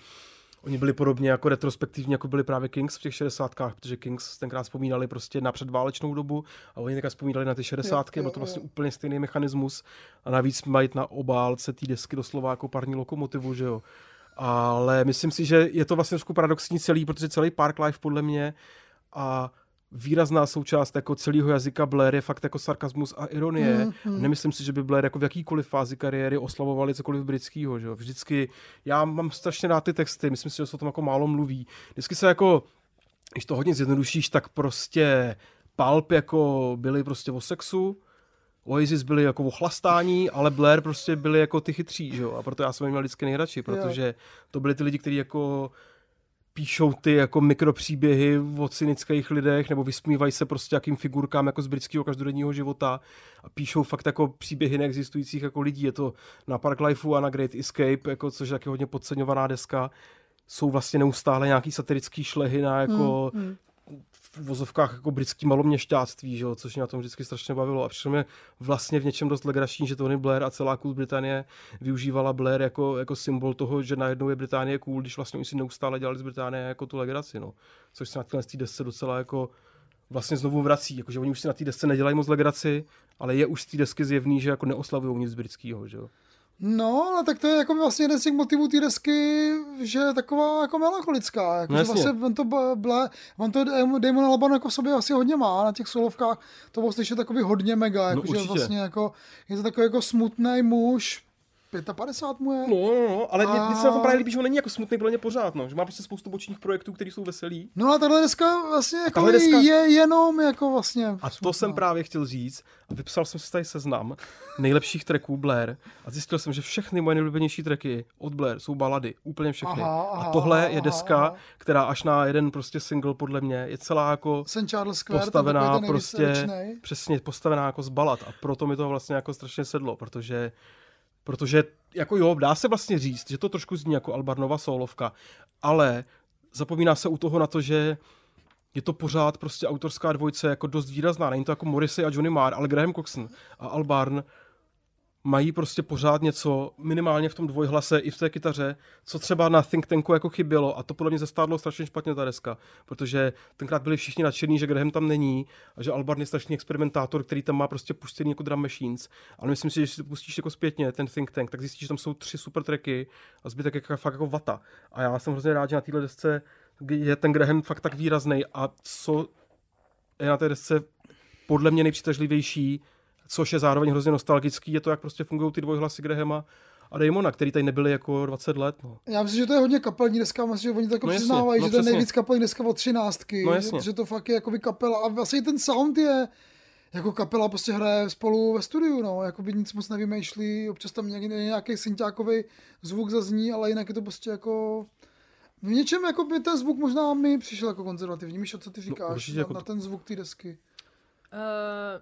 Oni byli podobně jako retrospektivně, jako byli právě Kings v těch 60. protože Kings tenkrát vzpomínali prostě na předválečnou dobu a oni tenkrát vzpomínali na ty 60. Jo, jo, byl to vlastně jo. úplně stejný mechanismus a navíc mají na obálce té desky doslova jako parní lokomotivu, že jo. Ale myslím si, že je to vlastně trošku paradoxní celý, protože celý Park Life podle mě a výrazná součást jako celého jazyka Blair je fakt jako sarkazmus a ironie. Mm, mm. Nemyslím si, že by Blair jako v jakýkoliv fázi kariéry oslavovali cokoliv britského. Že? Vždycky, já mám strašně rád ty texty, myslím si, že se o tom jako málo mluví. Vždycky se jako, když to hodně zjednodušíš, tak prostě Pulp jako byli prostě o sexu, Oasis byli jako o chlastání, ale Blair prostě byli jako ty chytří, že jo? A proto já jsem je měl vždycky nejradši, protože to byli ty lidi, kteří jako píšou ty jako mikropříběhy o cynických lidech nebo vysmívají se prostě jakým figurkám jako z britského každodenního života a píšou fakt jako příběhy neexistujících jako lidí. Je to na Park Lifeu a na Great Escape, jako, což je taky hodně podceňovaná deska. Jsou vlastně neustále nějaký satirický šlehy na jako Hmm, v vozovkách jako britský maloměšťáctví, že jo, což mě na tom vždycky strašně bavilo. A přišlo mě vlastně v něčem dost legrační, že Tony Blair a celá cool Británie využívala Blair jako, jako symbol toho, že najednou je Británie cool, když vlastně oni si neustále dělali z Británie jako tu legraci, no. Což se na téhle té desce docela jako vlastně znovu vrací, jakože oni už si na té desce nedělají moc legraci, ale je už z té desky zjevný, že jako neoslavují nic britského, že jo. No, ale tak to je jako vlastně jeden z těch motivů té desky, že je taková jako melancholická. Jako, No že vlastně on to, ble, on to Damon Albarn jako v sobě asi hodně má na těch solovkách. To bylo slyšet takový hodně mega, jako, že No, určitě. vlastně jako, je to takový jako smutný muž, 55 mu je. No, no, no, ale A- mě se na tom právě líbí, že on není jako smutný podle mě pořád, no. že má prostě spoustu bočních projektů, které jsou veselý. No a tahle deska vlastně jako tahle deska- je jenom jako vlastně A to smutná. jsem právě chtěl říct a vypsal jsem si tady seznam nejlepších tracků Blair a zjistil jsem, že všechny moje nejoblíbenější tracky od Blair jsou balady, úplně všechny. Aha, aha, a tohle aha, je deska, aha. která až na jeden prostě single podle mě je celá jako St. Charles Square, postavená ten prostě, přesně postavená jako z balad a proto mi to vlastně jako strašně sedlo, protože protože jako jo, dá se vlastně říct, že to trošku zní jako Albarnova solovka, ale zapomíná se u toho na to, že je to pořád prostě autorská dvojice jako dost výrazná. Není to jako Morrissey a Johnny Marr, ale Graham Coxon a Albarn mají prostě pořád něco, minimálně v tom dvojhlase i v té kytaře, co třeba na Think Tanku jako chybělo a to podle mě zastádlo strašně špatně ta deska, protože tenkrát byli všichni nadšení, že Graham tam není a že Albarn je strašný experimentátor, který tam má prostě puštěný jako drum machines, ale myslím si, že si to pustíš jako zpětně, ten Think Tank, tak zjistíš, že tam jsou tři super tracky a zbytek je jako, fakt jako vata. A já jsem hrozně rád, že na téhle desce je ten Graham fakt tak výrazný a co je na té desce podle mě nejpřitažlivější, což je zároveň hrozně nostalgický, je to, jak prostě fungují ty dvojhlasy Grahama a Damona, který tady nebyli jako 20 let. No. Já myslím, že to je hodně kapelní deska, myslím, že oni to jako No přiznávají, no že to je nejvíc kapelní deska od třináctky, No že, jasně. že, to fakt je jakoby kapela a vlastně ten sound je jako kapela prostě hraje spolu ve studiu, no, jakoby nic moc nevymýšlí, občas tam nějaký, nějaký synťákový zvuk zazní, ale jinak je to prostě jako v něčem jako by ten zvuk možná mi přišel jako konzervativní. Míšo, co ty říkáš určitě na, jako na ten zvuk té desky? Uh,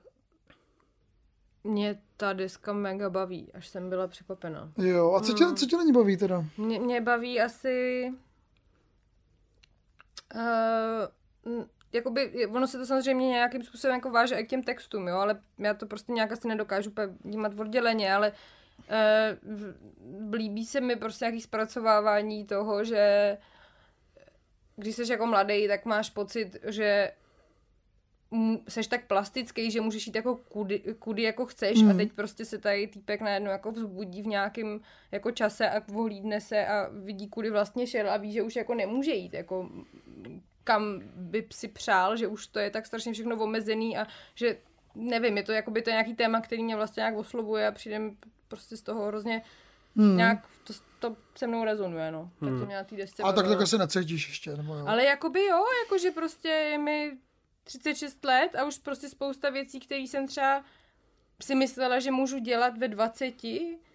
Mě ta deska mega baví, až jsem byla překvapena. Jo, a co tě, co tě na ní baví teda? Mě, mě baví asi... Uh, jakoby, ono se to samozřejmě nějakým způsobem jako váže i k těm textům, jo, ale já to prostě nějak asi nedokážu vnímat odděleně, ale uh, líbí se mi prostě nějaký zpracovávání toho, že když jsi jako mladý, tak máš pocit, že seš tak plastický, že můžeš jít jako kudy, kudy jako chceš Hmm. a teď prostě se tady týpek najednou jako vzbudí v nějakém jako čase a vohlídne se a vidí, kudy vlastně šel a ví, že už jako nemůže jít, jako kam by si přál, že už to je tak strašně všechno omezený a že nevím, je to jako by to je nějaký téma, který mě vlastně nějak oslovuje a přijde mi prostě z toho hrozně Hmm. nějak, to, to se mnou rezonuje, no. Tak to mě na té desce A tak tak asi necítíš ještě, nebo jo? Ale jakoby jo, jakože prostě je mi 36 let a už prostě spousta věcí, které jsem třeba si myslela, že můžu dělat ve 20,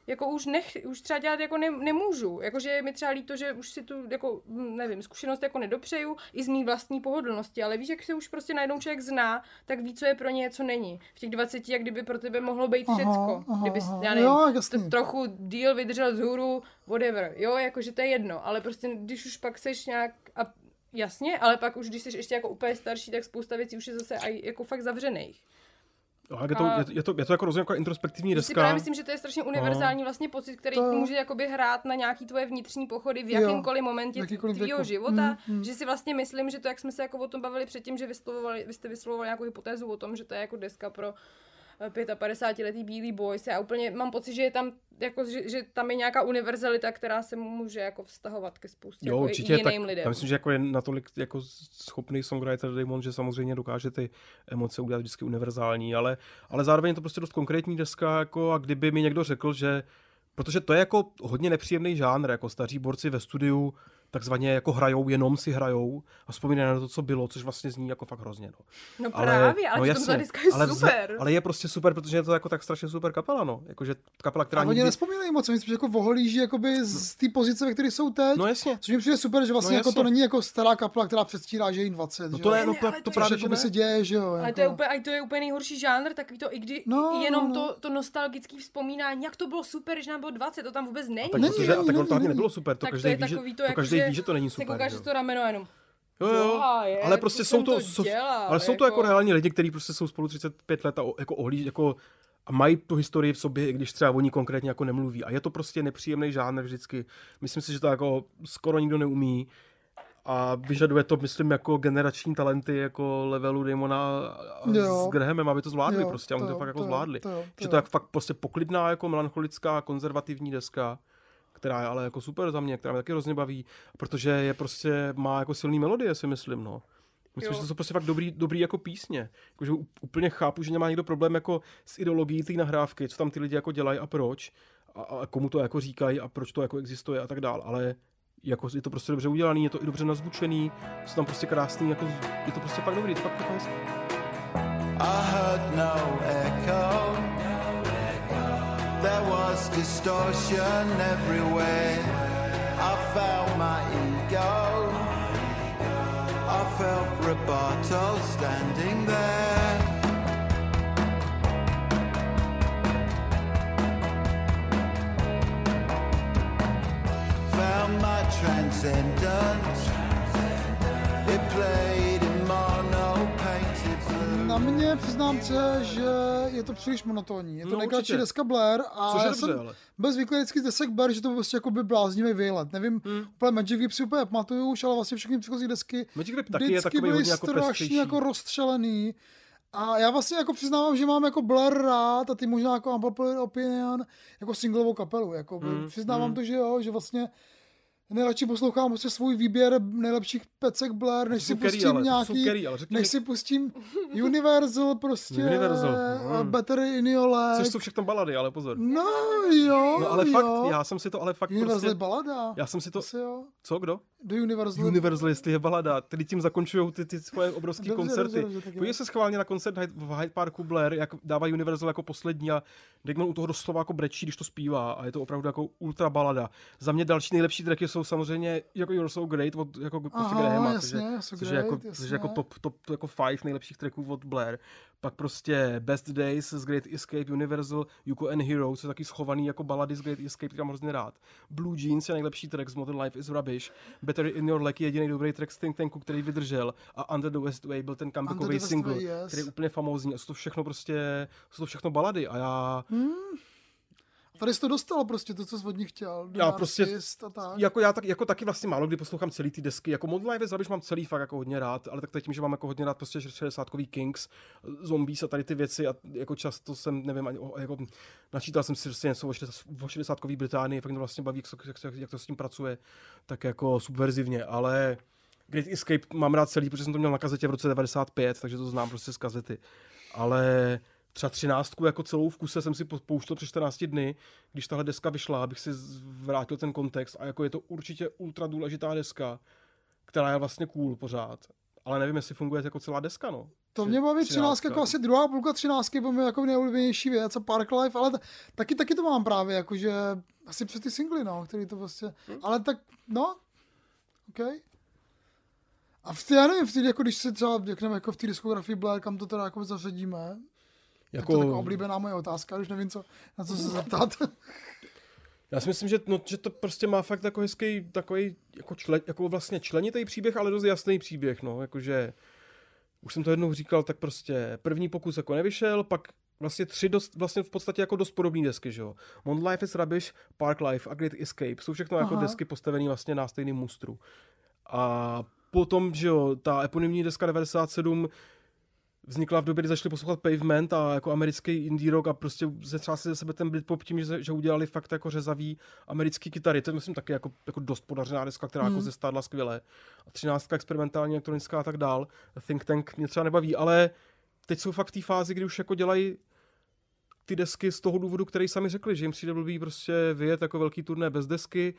jako už, nech, už třeba dělat jako ne, nemůžu. Jakože je mi třeba líto, že už si tu, jako, nevím, zkušenost jako nedopřeju i z mý vlastní pohodlnosti, ale víš, jak se už prostě najednou člověk zná, tak ví, co je pro ně, co není. V těch 20, jak kdyby pro tebe mohlo být všecko. aha, Kdyby, aha. já nevím, Jo, to trochu díl vydržel z hůru, whatever. Jo, jakože to je jedno, ale prostě když už pak seš nějak a Jasně, ale pak už, když jsi ještě jako úplně starší, tak spousta věcí už je zase aj jako fakt zavřených. Jak je, to, A- je, je, to, je to jako rozhodně jako introspektivní Já si deska. právě myslím, že to je strašně univerzální vlastně pocit, který To- může jakoby hrát na nějaký tvoje vnitřní pochody v Jo, jakémkoliv momentě tvýho života, Mm, mm. že si vlastně myslím, že to, jak jsme se jako o tom bavili předtím, že vyslovovali, vy jste vyslovovali nějakou hypotézu o tom, že to je jako deska pro 55-letý bílý boys. Já úplně mám pocit, že je tam, jako, že, že tam je nějaká univerzalita, která se může jako vztahovat ke spoustě Jo, jako určitě, jiným tak lidem. já myslím, že jako je natolik jako schopný songwriter Damon, že samozřejmě dokáže ty emoce udělat vždycky univerzální, ale, ale zároveň je to prostě dost konkrétní deska, jako a kdyby mi někdo řekl, že protože to je jako hodně nepříjemný žánr, jako staří borci ve studiu takzvaně jako hrajou, jenom si hrajou a vzpomínají na to, co bylo, což vlastně zní jako fakt hrozně. No. No právě, ale no ta deska je ale, super. ale je prostě super, protože je to jako tak strašně super kapela, no. Jakože kapela, která A oni nikdy... nespomínají moc, oni spíš jako voholíží jakoby z té pozice, ve které jsou teď. No jasně. Což mi přijde super, že vlastně No jako jasně. to není jako stará kapela, která předstírá, že je jim 20. No že to jo? ne, no to, ale to to právě, že jako by se děje, že jo. Ale jako. to je úplně, a to je úplně nejhorší žánr, takový to, i kdy No, i jenom no, no. To, to nostalgické vzpomínání, jak to bylo super, že nám bylo 20, to tam vůbec není. A tak, Není, protože, a tak není, to nebylo super, to Tak to každý ví, že, to, to jako, každý že ví, že to není Se super. koukáš že to rameno jenom. Jo, jo. Je, ale prostě jsou to, to jsou, dělal, ale jsou to jako jako- reální lidi, kteří prostě jsou spolu 35 let a jako ohlíž, jako a mají tu historii v sobě, i když třeba oni konkrétně jako nemluví. A je to prostě nepříjemný žánr vždycky. Myslím si, že to jako skoro nikdo neumí. A vyžaduje to, myslím, jako generační talenty jako levelu Damona Jo. s Grahamem, aby to zvládli Jo, prostě. A oni to to fakt jako to jo, zvládli. to jo, to že to je fakt prostě poklidná, jako melancholická, konzervativní deska která je ale jako super za mě, která mě taky hrozně baví, protože je prostě, má jako silný melodie, si myslím, no. Myslím, Jo. že to jsou prostě fakt dobrý, dobrý jako písně. Jakože úplně chápu, že nemá někdo problém jako s ideologií té nahrávky, co tam ty lidi jako dělají a proč. A, a komu to jako říkají a proč to jako existuje a tak dál. Ale jako je to prostě dobře udělaný, je to i dobře nazvučený, jsou tam prostě krásný, jako, je to prostě fakt dobrý, je to fakt jako hezký. I heard no echo. Was distortion everywhere. I felt my ego. I felt Roberto standing there. Found my transcendence. It played Na mě přiznám se, že je to příliš monotónní. Je to No, nejkratší určitě. deska Blair a Což já dobře, jsem ale. byl zvyklý vždycky z desek Blair, že to prostě jako by bláznivý výlet. Nevím, Hmm. úplně Magic Whip si úplně pamatuju už, ale vlastně všechny předchozí desky Magic Whip taky je takový byly jako strašně pestřejší. jako rozstřelený. A já vlastně jako přiznávám, že mám jako Blair rád a ty možná jako Unpopular Opinion jako singlovou kapelu. Jako Mm, přiznávám mm. to, že jo, že vlastně nejradši poslouchám prostě svůj výběr nejlepších pecek Blair, než si pustím ale, nějaký, kerý, ale než mi- si pustím Universal prostě, Universal, a mm. Better in Your Life. Což jsou všechno balady, ale pozor. No jo, No ale jo. fakt, já jsem si to ale fakt Universal prostě... balada. Já jsem si to... Asi jo. Co, kdo? Do Universal. Universal, jestli je balada. Tedy tím zakončují ty, ty svoje obrovské koncerty. dobře, se schválně na koncert v Hyde Parku Blair, jak dává Universal jako poslední a Digman u toho doslova jako brečí, když to zpívá a je to opravdu jako ultra balada. Za mě další nejlepší tracky jsou samozřejmě jako You're So Great od jako prostě Aha, Grahama, jasně, takže, So což je jako, Great, což je jako jasně. top, top jako five nejlepších tracků od Blair. Pak prostě Best Days z Great Escape, Universal, Yuko and Hero, co je taky schovaný jako balady z Great Escape, který mám hrozně rád. Blue Jeans je nejlepší track z Modern Life is Rubbish. Better in Your Luck je jediný dobrý track z Think Tanku, který vydržel. A Under the West Way byl ten comebackový single, Way, yes. který je úplně famózní. A jsou to všechno prostě, jsou to všechno balady. A já, A tady jsi to dostal prostě, to, co jsi od nich chtěl. Já prostě- A tak. jako já tak, jako taky vlastně málo kdy poslouchám celý ty desky. Jako Life is Rubbish mám celý fakt jako hodně rád, ale tak teď tím, že mám jako hodně rád prostě 60 Kings, zombies a tady ty věci a jako často jsem, nevím, ani, jako načítal jsem si prostě něco o 60, o 60 Británii, fakt mě vlastně baví, jak, to- jak, jak, jak, to s tím pracuje, tak jako subverzivně, ale Great Escape mám rád celý, protože jsem to měl na kazetě v roce 95, takže to znám prostě z kazety. Ale třeba třináctku jako celou v kuse jsem si po- pouštěl přes 14 dny, když tahle deska vyšla, abych si vrátil ten kontext a jako je to určitě ultra důležitá deska, která je vlastně cool pořád. Ale nevím, jestli funguje jako celá deska, no. To mě baví třináctka. třináctka, jako asi druhá půlka třináctky, bo mě jako nejoblíbenější věc a Park Life, ale t- taky, taky to mám právě, jakože asi přes ty singly, no, který to prostě, Hm? ale tak, no, OK. A v té, já nevím, v té, jako když se třeba, řekneme, jako v té diskografii Blair, kam to teda jako zařadíme, jako... Jako, to je taková oblíbená moje otázka, už nevím, co, na co se zeptat. já si myslím, že, no, že to prostě má fakt jako hezký, takový jako, člen, jako vlastně členitý příběh, ale dost jasný příběh, no, jakože už jsem to jednou říkal, tak prostě první pokus jako nevyšel, pak vlastně tři dost, vlastně v podstatě jako dost podobné desky, že jo. Mont Life is Rubbish, Park Life a Great Escape jsou všechno jako Aha. desky postavené vlastně na stejným mustru. A potom, že jo, ta eponymní deska 97 vznikla v době, kdy začali poslouchat Pavement a jako americký indie rock a prostě zetřásli ze sebe ten Britpop tím, že, že udělali fakt jako řezavý americký kytary. To je myslím taky jako, jako dost podařená deska, která Hmm. jako zestádla skvěle. A třináctka experimentální, elektronická a tak dál. Think Tank mě třeba nebaví, ale teď jsou fakt v té fázi, kdy už jako dělají ty desky z toho důvodu, který sami řekli, že jim přijde blbý prostě vyjet jako velký turné bez desky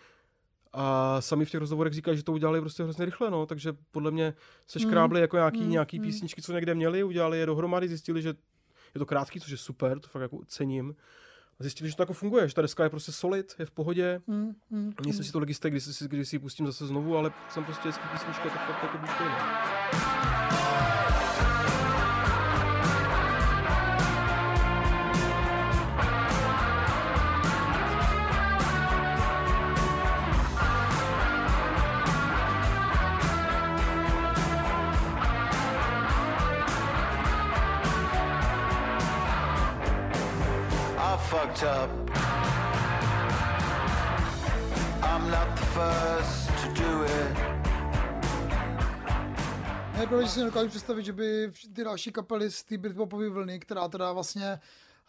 a sami v těch rozhovorech říkají, že to udělali prostě hrozně rychle, no, takže podle mě se škrábli jako nějaký, mm, nějaký mm. písničky, co někde měli, udělali je dohromady, zjistili, že je to krátký, což je super, to fakt jako cením. A zjistili, že to jako funguje, že ta deska je prostě solid, je v pohodě. Mm, mm, Nejsem si to legistek, když si, když si ji pustím zase znovu, ale jsem prostě hezký písnička, tak fakt jako důstojný. Fucked up. I'm not the first to do it. Ne, protože si nedokážu představit, že by ty další kapely z té Britpopové vlny, která teda vlastně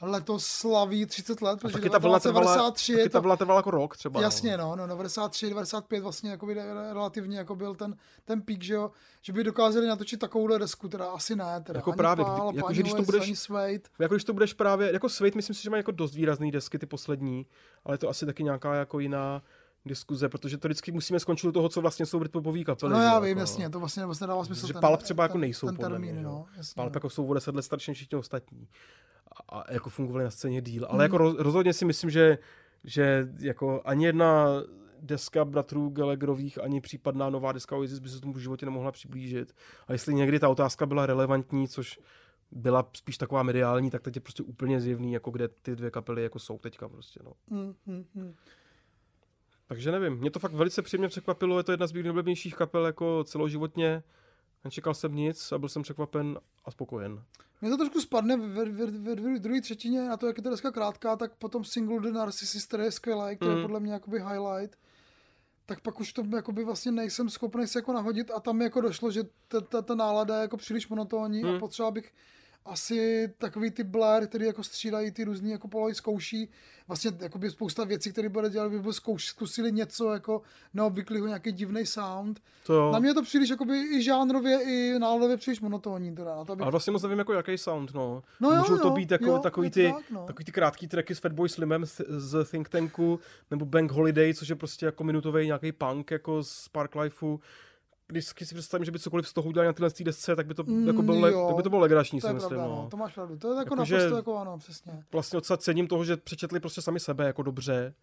letos slaví 30 let, protože taky ta vlna trvala, 93 taky je ta trvala jako rok třeba. Jasně, no. no, no, 93, 95 vlastně jako relativně jako byl ten, ten pík, že jo, že by dokázali natočit takovouhle desku, teda asi ne, teda Jako ani právě, Pál, jako, že když to budeš- ani. Jako když to budeš právě, jako Sweet, myslím si, že má jako dost výrazný desky, ty poslední, ale je to asi taky nějaká jako jiná diskuze, protože to vždycky musíme skončit u toho, co vlastně jsou Britpopový kapely. No já jo, vím, jako, jasně, to vlastně vlastně dává smysl. Že ten- Palp třeba jako ten- nejsou ten podle termín, mě, že jo. no, jasně, Palp no. jako jsou o deset let starší než všichni ostatní. A, a jako fungovali na scéně díl. Ale Hmm. jako roz, rozhodně si myslím, že, že jako ani jedna deska bratrů Gallagherových, ani případná nová deska Oasis by se tomu v životě nemohla přiblížit. A jestli někdy ta otázka byla relevantní, což byla spíš taková mediální, tak teď je prostě úplně zjevný, jako kde ty dvě kapely jako jsou teďka prostě, no. Mm, mm, mm. Takže nevím, mě to fakt velice příjemně překvapilo, je to jedna z mých nejoblíbenějších kapel jako celoživotně. Nečekal jsem nic a byl jsem překvapen a spokojen. Mně to trošku spadne ve, ve, ve, ve druhé třetině na to, jak je ta deska krátká, tak potom single The Narcissist, který je skvělý, který je Mm. podle mě jakoby highlight, tak pak už to jakoby vlastně nejsem schopný se jako nahodit a tam mi jako došlo, že ta, ta, ta nálada je jako příliš monotónní a Mm. potřeba bych asi takový ty Blair, který jako střídají ty různý jako polohy, zkouší vlastně jakoby spousta věcí, které bude dělat, by zkouš, zkusili něco jako neobvyklého, nějaký divný sound. To jo. Na mě to příliš jakoby i žánrově, i náladově příliš monotónní. Teda, na to, aby... Ale vlastně moc nevím, jako jaký sound, no. No jo, Můžou to jo, být jako jo, takový, to ty, tak, no. takový ty krátký tracky s Fatboy Slimem z- z Think Tanku, nebo Bank Holiday, což je prostě jako minutový nějaký punk jako z Parklifeu. Když si představím, že by cokoliv z toho udělali na tyhle té desce, tak by to, Mm, jako bylo, jo. tak by to bylo legrační, to si je myslím. pravda, no. no. to máš pravdu. To je jako, Jako, naprosto jako ano, přesně. Vlastně docela cením toho, že přečetli prostě sami sebe jako dobře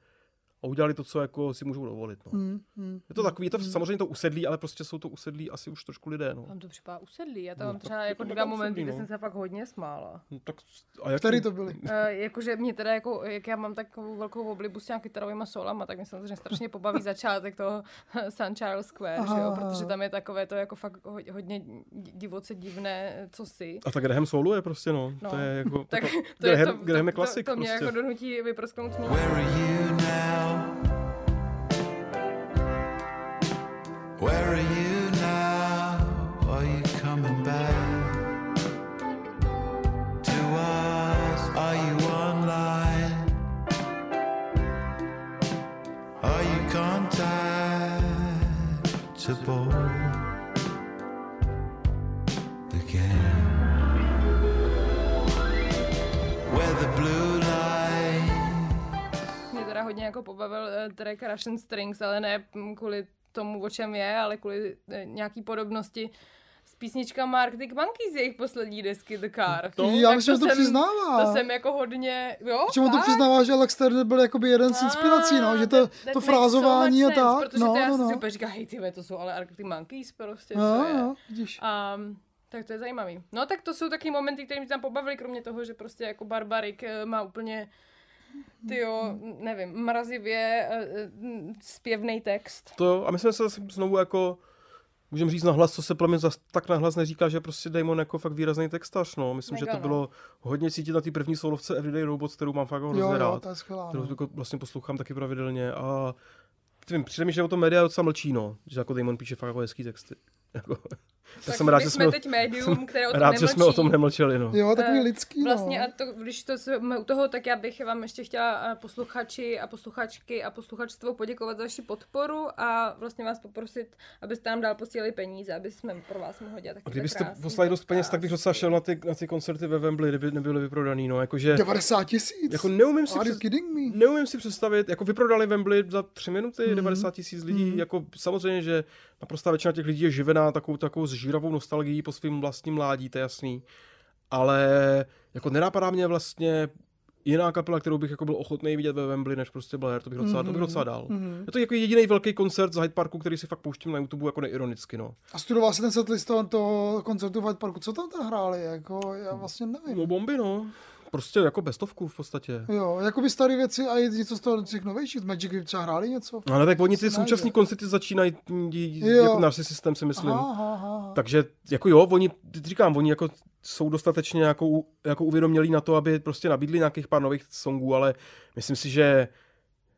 a udělali to, co jako si můžou dovolit. No. Mm, mm. Je to takový, je to samozřejmě to usedlí, ale prostě jsou to usedlí asi už trošku lidé. No. Tam to připadá usedlý. Já tam No, mám třeba jako to dva momenty, usedlý, kde no. jsem se fakt hodně smála. No, tak, a jak Který to byly? Uh, jakože mě teda jako, jak já mám takovou velkou oblibu s těma kytarovými solama, tak mě samozřejmě strašně pobaví začátek toho Sun Charles Square, Aha, že jo, protože tam je takové to jako fakt ho- hodně di- divoce divné, co si. A tak Graham Solu je prostě, no. No. To je jako, Tak jako to, je Graham, to, Graham je to, klasik to, to mě prostě. jako donutí vyprsknout smích. Track Russian Strings, ale ne kvůli tomu, o čem je, ale kvůli uh, nějaký podobnosti s písničkama Arctic Monkeys, jejich poslední desky The Car. To? Já Tak myslím, že to jsem- přiznává. To jsem jako hodně, jo, Čemu to přiznává, že Alex Turner byl jakoby jeden z inspirací, no, že to, that- that to frázování so a tak. Protože No, to já no, si no. úplně říkám, hej, ty to jsou ale Arctic Monkeys prostě, No, co je. no, vidíš. Um, tak to je zajímavý. No tak to jsou taky momenty, které mě tam pobavily, kromě toho, že prostě jako Barbarik eh, má úplně tyjo, nevím, mrazivě uh, zpěvný text. To jo, a myslím, že se zase znovu jako můžeme říct nahlas, co se pro mě zas tak nahlas neříká, že prostě Damon jako fakt výrazný textař, no. Myslím, Mega, že to no. bylo hodně cítit na té první solovce Everyday Robot, kterou mám fakt hrozně Jo, jo, rád. to je skvělá. kterou No. jako vlastně poslouchám taky pravidelně a Tvím, přijde mi, že o tom média docela mlčí, no. Že jako Damon píše fakt jako hezký texty. Jako, já Tak jsem rád, my že jsme teď médium, které o tom rád, nemlčí. že jsme o tom nemlčeli, no. Jo, takový Eh, lidský, Vlastně no. a to, když to jsme u toho, tak já bych vám ještě chtěla eh, posluchači a posluchačky a posluchačstvo poděkovat za vaši podporu a vlastně vás poprosit, abyste nám dál posílali peníze, aby jsme pro vás mohli dělat A takové kdybyste krásné poslali dost peněz, tak bych docela šel na ty, na ty koncerty ve Wembley, kdyby nebyly vyprodaný, no. Jakože, 90 tisíc. jako neumím si, Are you přes, kidding me? neumím si představit, jako vyprodali Wembley za tři minuty, Mhm. 90 tisíc lidí, jako samozřejmě, že naprostá většina těch lidí je živená takovou, takovou zžíravou nostalgií po svým vlastním mládí, to je jasný. Ale jako nenapadá mě vlastně jiná kapela, kterou bych jako byl ochotný vidět ve Wembley, než prostě Blair, to bych docela, to bych docela dal. Je to jako jediný velký koncert z Hyde Parku, který si fakt pouštím na YouTube jako neironicky, no. A studoval jsi ten setlist toho, toho koncertu v Hyde Parku. Co tam tam hráli? Jako, já vlastně nevím. No bomby, no. Prostě jako bestovku v podstatě. Jo, jakoby staré věci a i něco z toho těch novějších. Z Magic třeba hráli něco? Ale tak oni ty současní koncerty začínají jako narcissistem, si myslím. Aha, aha, aha. Takže jako jo, oni, říkám, oni jako jsou dostatečně jako, jako uvědomělí na to, aby prostě nabídli nějakých pár nových songů, ale myslím si, že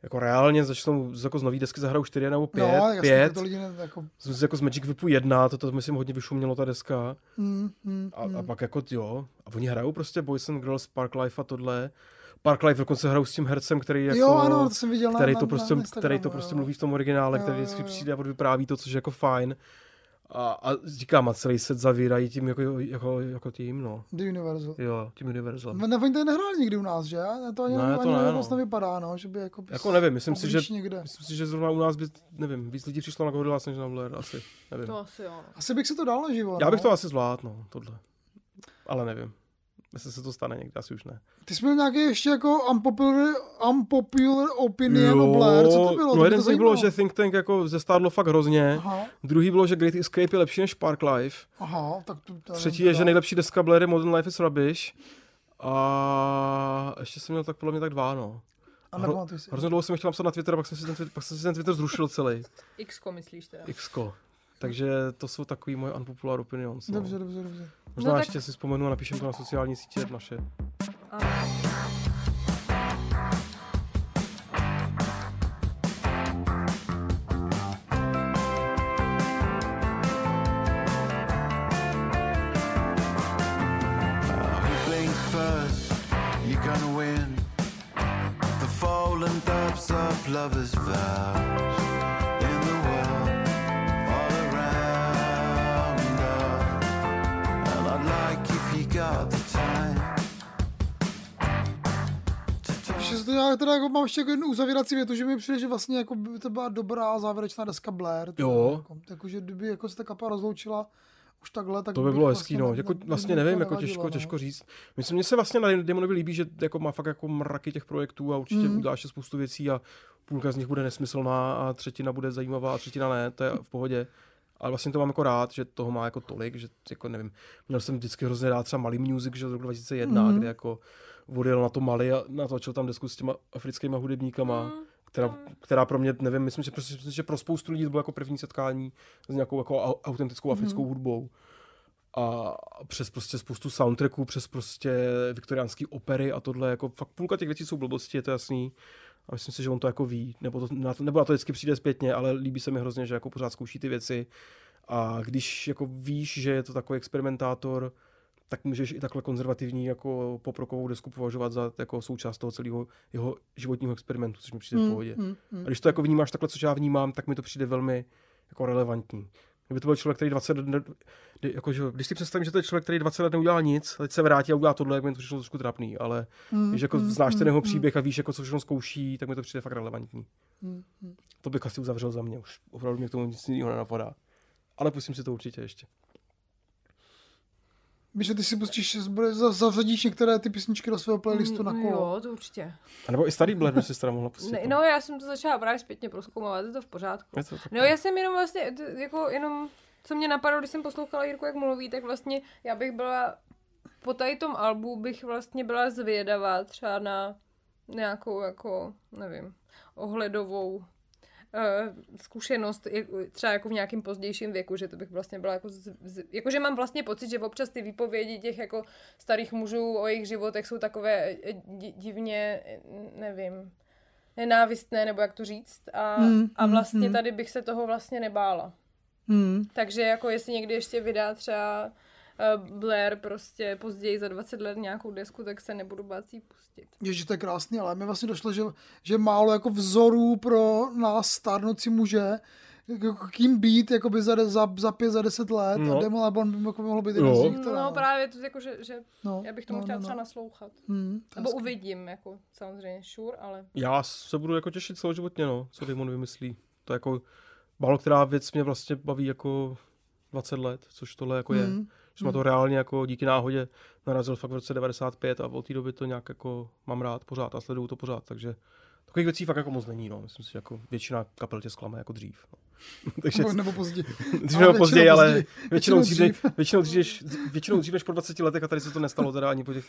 jako reálně začnou z- jako z nový desky zahrajou 4 nebo 5, no, jasně, pět, to lidi ne, jako, z, jako z Magic Whipu 1, to, to myslím hodně vyšumělo ta deska. mm, mm, A, mm. a pak jako jo, a oni hrajou prostě Boys and Girls, Parklife a tohle. Parklife dokonce hrajou s tím hercem, který jako... Jo, ano, to jsem viděl který na, to prostě, na který to prostě jo. mluví v tom originále, Jo, který vždycky přijde a vypráví to, což je jako fajn. A, a říkám, a celý set zavírají tím jako, jako, jako tím, no. The Universal. Jo, tím Universalem. Ne, oni tady nehráli nikdy u nás, že? To ani, Ne, to ani ne, no. nevypadá, no, že by jako... Jako nevím, myslím si, že, Někde. myslím si, že zrovna u nás by, nevím, víc lidí přišlo na Gorillaz než na Blair, asi, nevím. To asi jo. no. Asi bych se to dal na živo, Já bych no. to asi zvládl, no, tohle. Ale nevím. Jestli se to stane někdy, asi už ne. Ty jsi měl nějaký ještě jako unpopular, unpopular opinion o Blair, co to bylo? no To jeden z nich bylo, že Think Tank jako zestárlo fakt hrozně. Aha, Druhý bylo, že Great Escape je lepší než Parklife. aha, tak to... to Třetí je, že nejlepší deska Blair je Modern Life is Rubbish. A ještě jsem měl tak podle mě tak dva, no. A Hro-. Hrozně dlouho jsem chtěl napsat na Twitter, pak jsem si ten, Twitter- pak jsem si ten Twitter zrušil celý. Xko myslíš teda. Xko. Takže to jsou takový moje unpopular opinions. No. Dobře, no. dobře, dobře. Možná no, ještě tak... si vzpomenu a napíšem to na sociální sítě naše. Ano. lovers vow já teda jako mám ještě jako jednu uzavírací větu, že mi přijde, že vlastně jako by to byla dobrá závěrečná deska Blair. teda Jo. Jako, jako, že kdyby jako se ta kapela rozloučila už takhle, tak To by bylo vlastně hezký, no. ne- Jako, vlastně nevím, jako těžko, no. těžko říct. Myslím, mně se vlastně na Demonovi líbí, že jako má fakt jako mraky těch projektů a určitě Mhm. udělá ještě spoustu věcí a půlka z nich bude nesmyslná a třetina bude zajímavá a třetina ne, to je v pohodě. Ale vlastně to mám jako rád, že toho má jako tolik, že jako nevím, měl jsem vždycky hrozně rád třeba Malý Music, že z roku 2001, Mhm. kde jako odjel na to Mali a natočil tam desku s těma africkýma hudebníkama, která, která pro mě, nevím, myslím, že, prostě, myslím, že pro spoustu lidí to bylo jako první setkání s nějakou jako au- autentickou africkou hudbou a přes prostě spoustu soundtracků, přes prostě viktoriánský opery a tohle, jako fakt půlka těch věcí jsou blbosti, je to jasný. A myslím si, že on to jako ví, nebo, to, na to, nebo na to vždycky přijde zpětně, ale líbí se mi hrozně, že jako pořád zkouší ty věci. A když jako víš, že je to takový experimentátor, tak můžeš i takhle konzervativní jako poprokovou desku považovat za jako součást toho celého jeho životního experimentu, což mi přijde v Mm, pohodě. mm, mm. A když to jako vnímáš takhle, což já vnímám, tak mi to přijde velmi jako relevantní. Kdyby to byl člověk, který 20 let, ne- kdy- jako, že, když si představím, že to je člověk, který 20 let neudělal nic, teď se vrátí a udělá tohle, jak mi to přišlo trošku trapný, ale Mm, když jako mm, znáš ten jeho mm, příběh a víš, jako co všechno zkouší, tak mi to přijde fakt relevantní. mm, mm. To bych asi uzavřel za mě, už opravdu mě k tomu nic jiného nenapadá. Ale pustím si to určitě ještě. Víš, že ty si pustíš, bude- za- zařadíš některé ty písničky do svého playlistu na kolo. Jo, to určitě. A nebo i starý Blair by si teda mohla pustit. Ne, no, já jsem to začala právě zpětně proskoumávat, je to v pořádku. Je to tak- No, já jsem jenom vlastně, jako jenom, co mě napadlo, když jsem poslouchala Jirku, jak mluví, tak vlastně já bych byla, po tady tom albu bych vlastně byla zvědavá třeba na nějakou, jako, nevím, ohledovou zkušenost, jak- třeba jako v nějakém pozdějším věku, že to bych vlastně byla jako, z, jako že mám vlastně pocit, že občas ty výpovědi těch jako starých mužů o jejich životech jsou takové eh, di, divně, eh, nevím, nenávistné, nebo jak to říct. A, Mm, a mm, vlastně mm. tady bych se toho vlastně nebála. Hmm. Takže jako jestli někdy ještě vydá třeba Blair prostě později za 20 let nějakou desku, tak se nebudu bát jí pustit. Ježiš, to je krásný, ale mi vlastně došlo, že, že málo jako vzorů pro nás stárnoucí muže, jako kým být jakoby za, za, za pět, za deset let No. a Demo Album by jako mohlo být jeden Jo. z nich. Teda, No právě to jako, že, že No, já bych tomu no, chtěla no, třeba no. naslouchat. Hmm, Nebo hezký. uvidím, jako samozřejmě, sure, ale... Já se budu jako těšit celoživotně, no, co Damon vymyslí. To je jako málo která věc mě vlastně baví jako 20 let, což tohle jako je. Hmm. Že jsme to reálně jako díky náhodě narazil fakt v roce 95 a od té doby to nějak jako mám rád pořád a sleduju to pořád, takže takových věcí fakt jako moc není, no. Myslím si, že jako většina kapel tě zklame jako dřív. No. takže Nebo, nebo později. dřív Ale nebo později, ale později. většinou dřív, Většinou dřív. Většinou, dřív, než- většinou dřív než po 20 letech a tady se to nestalo teda ani po těch,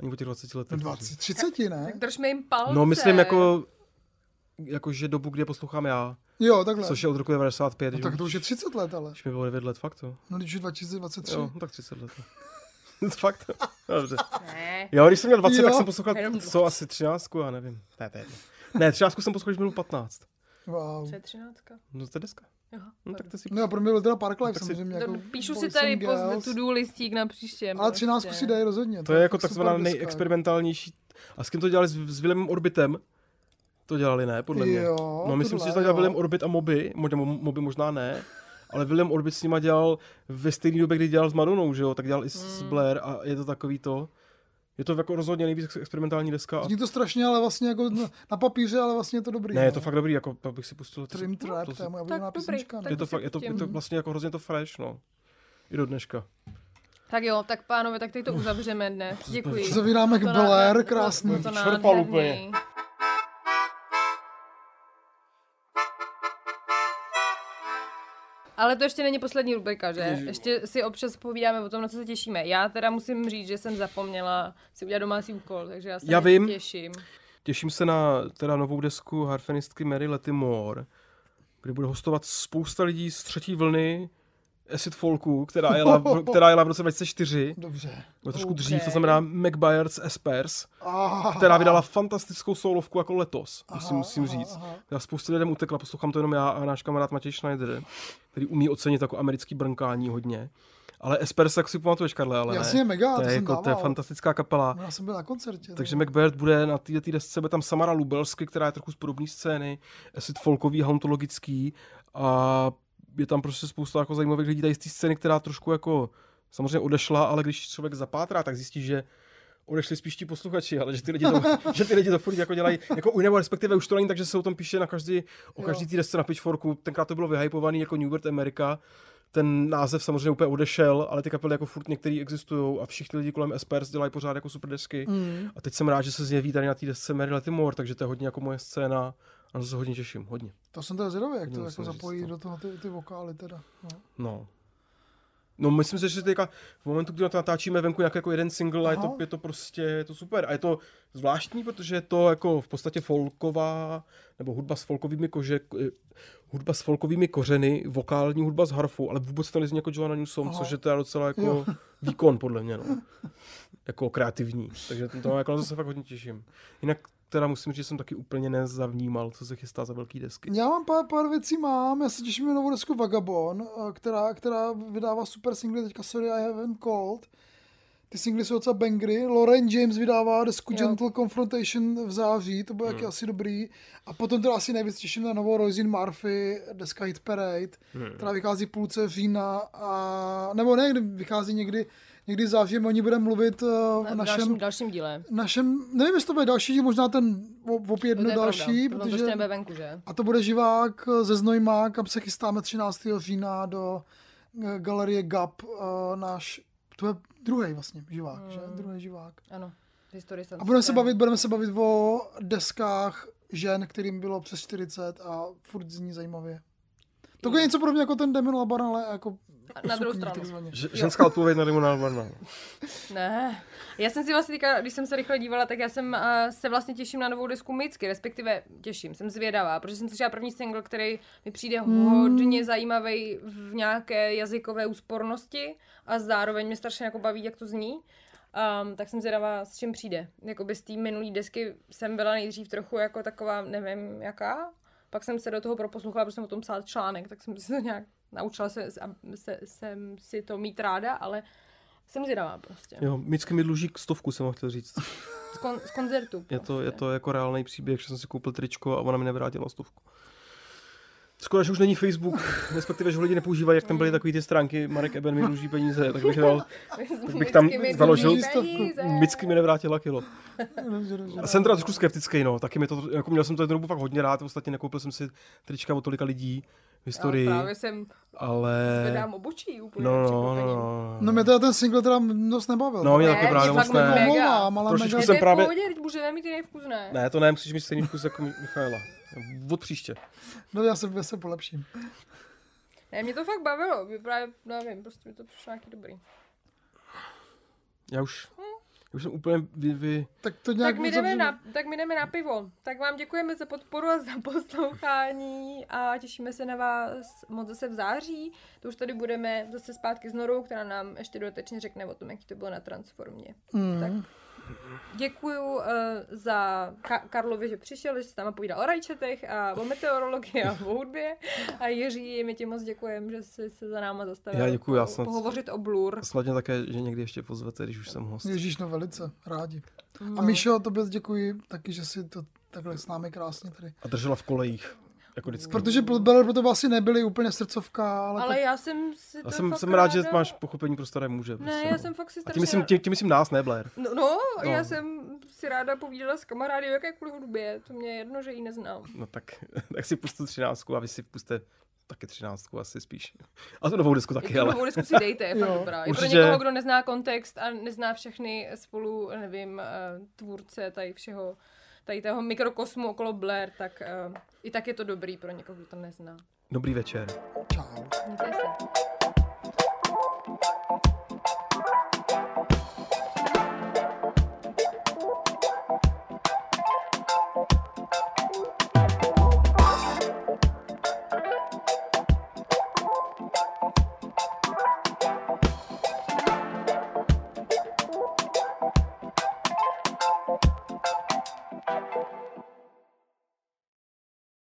ani po těch 20 letech. 20, 30, ne? Tak držme jim palce. No myslím jako, jako že dobu, kdy je poslouchám já, Jo, takhle. což je od roku 95, no, tak to už je 30 let, ale. Už mi bylo 9 let, fakt to. No, když je 2023. Jo, no tak 30 let. fakt. Dobře. Ne. Jo, když jsem měl 20, Jo. tak jsem poslouchal, co asi 13, já nevím. Ne, to je jedno. Ne, 13 jsem poslouchal, když mi bylo 15. Wow. Co je třináctka? No to je deska. Jo, No tak to si... No, pro mě byl teda Park Life tak si- samozřejmě. To Jako Píšu si tady post Girls. to-do listík na příště. Ale 13 prostě. si dají rozhodně. To je jako takzvaná nejexperimentálnější. A s kým to dělali? S, s Willemem Orbitem? To dělali, ne? Podle mě. Jo, no, myslím si, tohle, že to. Willem Orbit a Moby. Možná Moby možná ne. Ale Willem Orbit s nima dělal ve stejné době, kdy dělal s Madonou, že jo? Tak dělal i s Hmm. Blair a je to takový to. Je to jako rozhodně nejvíc ex- experimentální deska. A... Zní to strašně, ale vlastně jako na, na papíře, ale vlastně je to dobrý. Ne, je no. to fakt dobrý, jako bych si pustil. Trim Trap, to to je si- moje Tak oblíbená dobrý, písnička. tak ne? je to, si fakt, je, to, je to vlastně jako hrozně to fresh, no. I do dneška. Tak jo, tak pánové, tak teď to uzavřeme dnes. Děkuji. Zavíráme k Blair, krásný. To, to Čerpal nádherný. úplně. Ale to ještě není poslední rubrika, že? Ježiš. Ještě si občas povídáme o tom, na co se těšíme. Já teda musím říct, že jsem zapomněla si udělat domácí úkol, takže já se Já vím. těším. Těším se na teda novou desku harfenistky Mary Lettimore, kde bude hostovat spousta lidí z třetí vlny acid folku, která jela, v, která jela v roce 2004. Dobře. Bylo trošku Ok. dřív, to znamená Mac Byards Espers, Ah, která vydala fantastickou soulovku jako letos, musím, Aha, musím aha, říct. aha. Já spoustu lidem utekla, poslouchám to jenom já a náš kamarád Matěj Schneider, který umí ocenit jako americký brnkání hodně. Ale Espers, jak si pamatuješ, Karle, ale Jasně, ne. mega, to, to je, jako, to je fantastická kapela. Já jsem byl na koncertě. Takže Macbeth bude na této desce, bude tam Samara Lubelsky, která je trochu z podobné scény, acid folkový, hauntologický a je tam prostě spousta jako zajímavých lidí tady z té scény, která trošku jako samozřejmě odešla, ale když člověk zapátrá, tak zjistí, že odešli spíš ti posluchači, ale že ty lidi to, že ty lidi to furt jako dělají, jako nebo respektive už to není tak, že se o tom píše na každý, o každý té desce na Pitchforku, tenkrát to bylo vyhypovaný jako New World America, ten název samozřejmě úplně odešel, ale ty kapely jako furt některý existují a všichni lidi kolem Espers dělají pořád jako super desky. Mm. A teď jsem rád, že se zjeví tady na té desce Mary Latimore, takže to je hodně jako moje scéna a to se hodně těším, hodně. To jsem teda zvědavý, jak to jako zapojí to. do toho ty, ty vokály teda. No. No. No, myslím si, že teďka v momentu, kdy na to natáčíme venku nějaký jako jeden single a je to, Aha. je to prostě je to super. A je to zvláštní, protože je to jako v podstatě folková, nebo hudba s folkovými kože, eh, hudba s folkovými kořeny, vokální hudba s harfou, ale vůbec to nezní jako Joanna Newsom, Aha. což je teda docela jako Jo. výkon podle mě, no. Jako kreativní. Takže to jako na to se fakt hodně těším. Jinak teda musím říct, že jsem taky úplně nezavnímal, co se chystá za velký desky. Já mám pár, pár věcí mám, já se těším na novou desku Vagabond, eh, která, která vydává super singly, teďka Sorry I Haven't Called. Ty singly jsou docela bangry. Lauren James vydává desku Jo. Gentle Confrontation v září, to bude taky asi dobrý. A potom teda asi nejvíc těším na novou Roisin Murphy, deska Hit Parade, která vychází v půlce října, a, nebo ne, vychází někdy, někdy září, my o ní budeme mluvit eh, v v našem, dalším, dalším díle. našem, nevím, jestli to bude další, díl, možná ten opět jedno je další, pravda, protože... to protože... nebude venku, že? A to bude živák eh, ze Znojma, kam se chystáme 13. října do eh, galerie GAP, eh, náš, to je druhý vlastně živák, že? Druhý živák. Ano. Historie A budeme se bavit, budeme se bavit o deskách žen, kterým bylo přes 40 a furt zní zajímavě. To je něco podobně jako ten Demi Laban, ale jako Na druhou stranu. Ž- ženská odpověď na Rimona. Ne. Já jsem si vlastně teďka, když jsem se rychle dívala, tak já jsem uh, se vlastně těším na novou desku Micky, respektive těším, jsem zvědavá, protože jsem slyšela první single, který mi přijde hodně zajímavý v nějaké jazykové úspornosti a zároveň mě strašně jako baví, jak to zní. Um, tak jsem zvědavá, s čím přijde. Jakoby z té minulé desky jsem byla nejdřív trochu jako taková, nevím jaká, pak jsem se do toho proposlouchala, protože jsem o tom psala článek, tak jsem si to nějak naučila se, a se, jsem si to mít ráda, ale jsem zvědavá prostě. Jo, Micky mi dluží stovku, jsem chtěl říct. Z, kon, z koncertu. Je to, je to jako reálný příběh, že jsem si koupil tričko a ona mi nevrátila stovku. Škoda, že už není Facebook, respektive, že ho lidi nepoužívají, jak tam byly takové ty stránky, Marek Eben mi dluží peníze, tak bych, dal, tak bych tam založil. Micky mi nevrátila kilo. A jsem teda trošku skeptický, no, taky mi to, jako měl jsem to jednu dobu fakt hodně rád, ostatně nekoupil jsem si trička od tolika lidí historii, Ale právě jsem ale... zvedám obočí úplně. No, no, no, překvapením. no, No mě teda ten single teda dost nebavil. No, mě taky právě moc ne. mega. Omlouvám, ale Trošičku mega... jsem právě- v pohodě, teď můžeme mít jiný vkus, ne? Ne, to ne, musíš mít stejný vkus jako Michaela. Od příště. No já se, já se polepším. Ne, mě to fakt bavilo, mě právě, nevím, prostě mi to přišlo nějaký dobrý. Já už, já už jsem úplně vy, vy, Tak to nějak Tak my, jdeme na, tak my jdeme na pivo. Tak vám děkujeme za podporu a za poslouchání a těšíme se na vás moc zase v září. To už tady budeme zase zpátky s Norou, která nám ještě dodatečně řekne o tom, jaký to bylo na Transformě. Mm. Tak děkuju uh, za Ka- Karlovi, že přišel, že se tam povídal o rajčetech a o meteorologii a o hudbě. A Jiří, my ti moc děkujeme, že jsi se za náma zastavil. Já děkuju, já snad- Pohovořit o Blur. Sladně také, že někdy ještě pozvete, když už jsem host. Ježíš, no velice, rádi. A No. Míšo, tobě děkuji taky, že jsi to takhle s námi krásně tady. A držela v kolejích. Jako vždycky. Protože Beller pro tebe asi nebyly úplně srdcovka, ale, Ale tak, já jsem si Já to jsem, jsem rád, že ráda- máš pochopení pro staré muže. Ne, Prostě, já no. jsem fakt si A strašně... tím myslím, tím, tím myslím nás, ne Blair. No, no, No. já jsem si ráda povídala s kamarády o jakékoliv hudbě, to mě je jedno, že ji neznám. No tak, tak si pustu třináctku a vy si puste taky třináctku asi spíš. A tu novou disku taky, Tu ale... novou disku si dejte, je fakt dobrá. I pro určitě. někoho, kdo nezná kontext a nezná všechny spolu, nevím, eh, tvůrce tady všeho, tady toho mikrokosmu okolo Blair, tak uh, i tak je to dobrý pro někoho, kdo to nezná. Dobrý večer. Čau. Mějte se.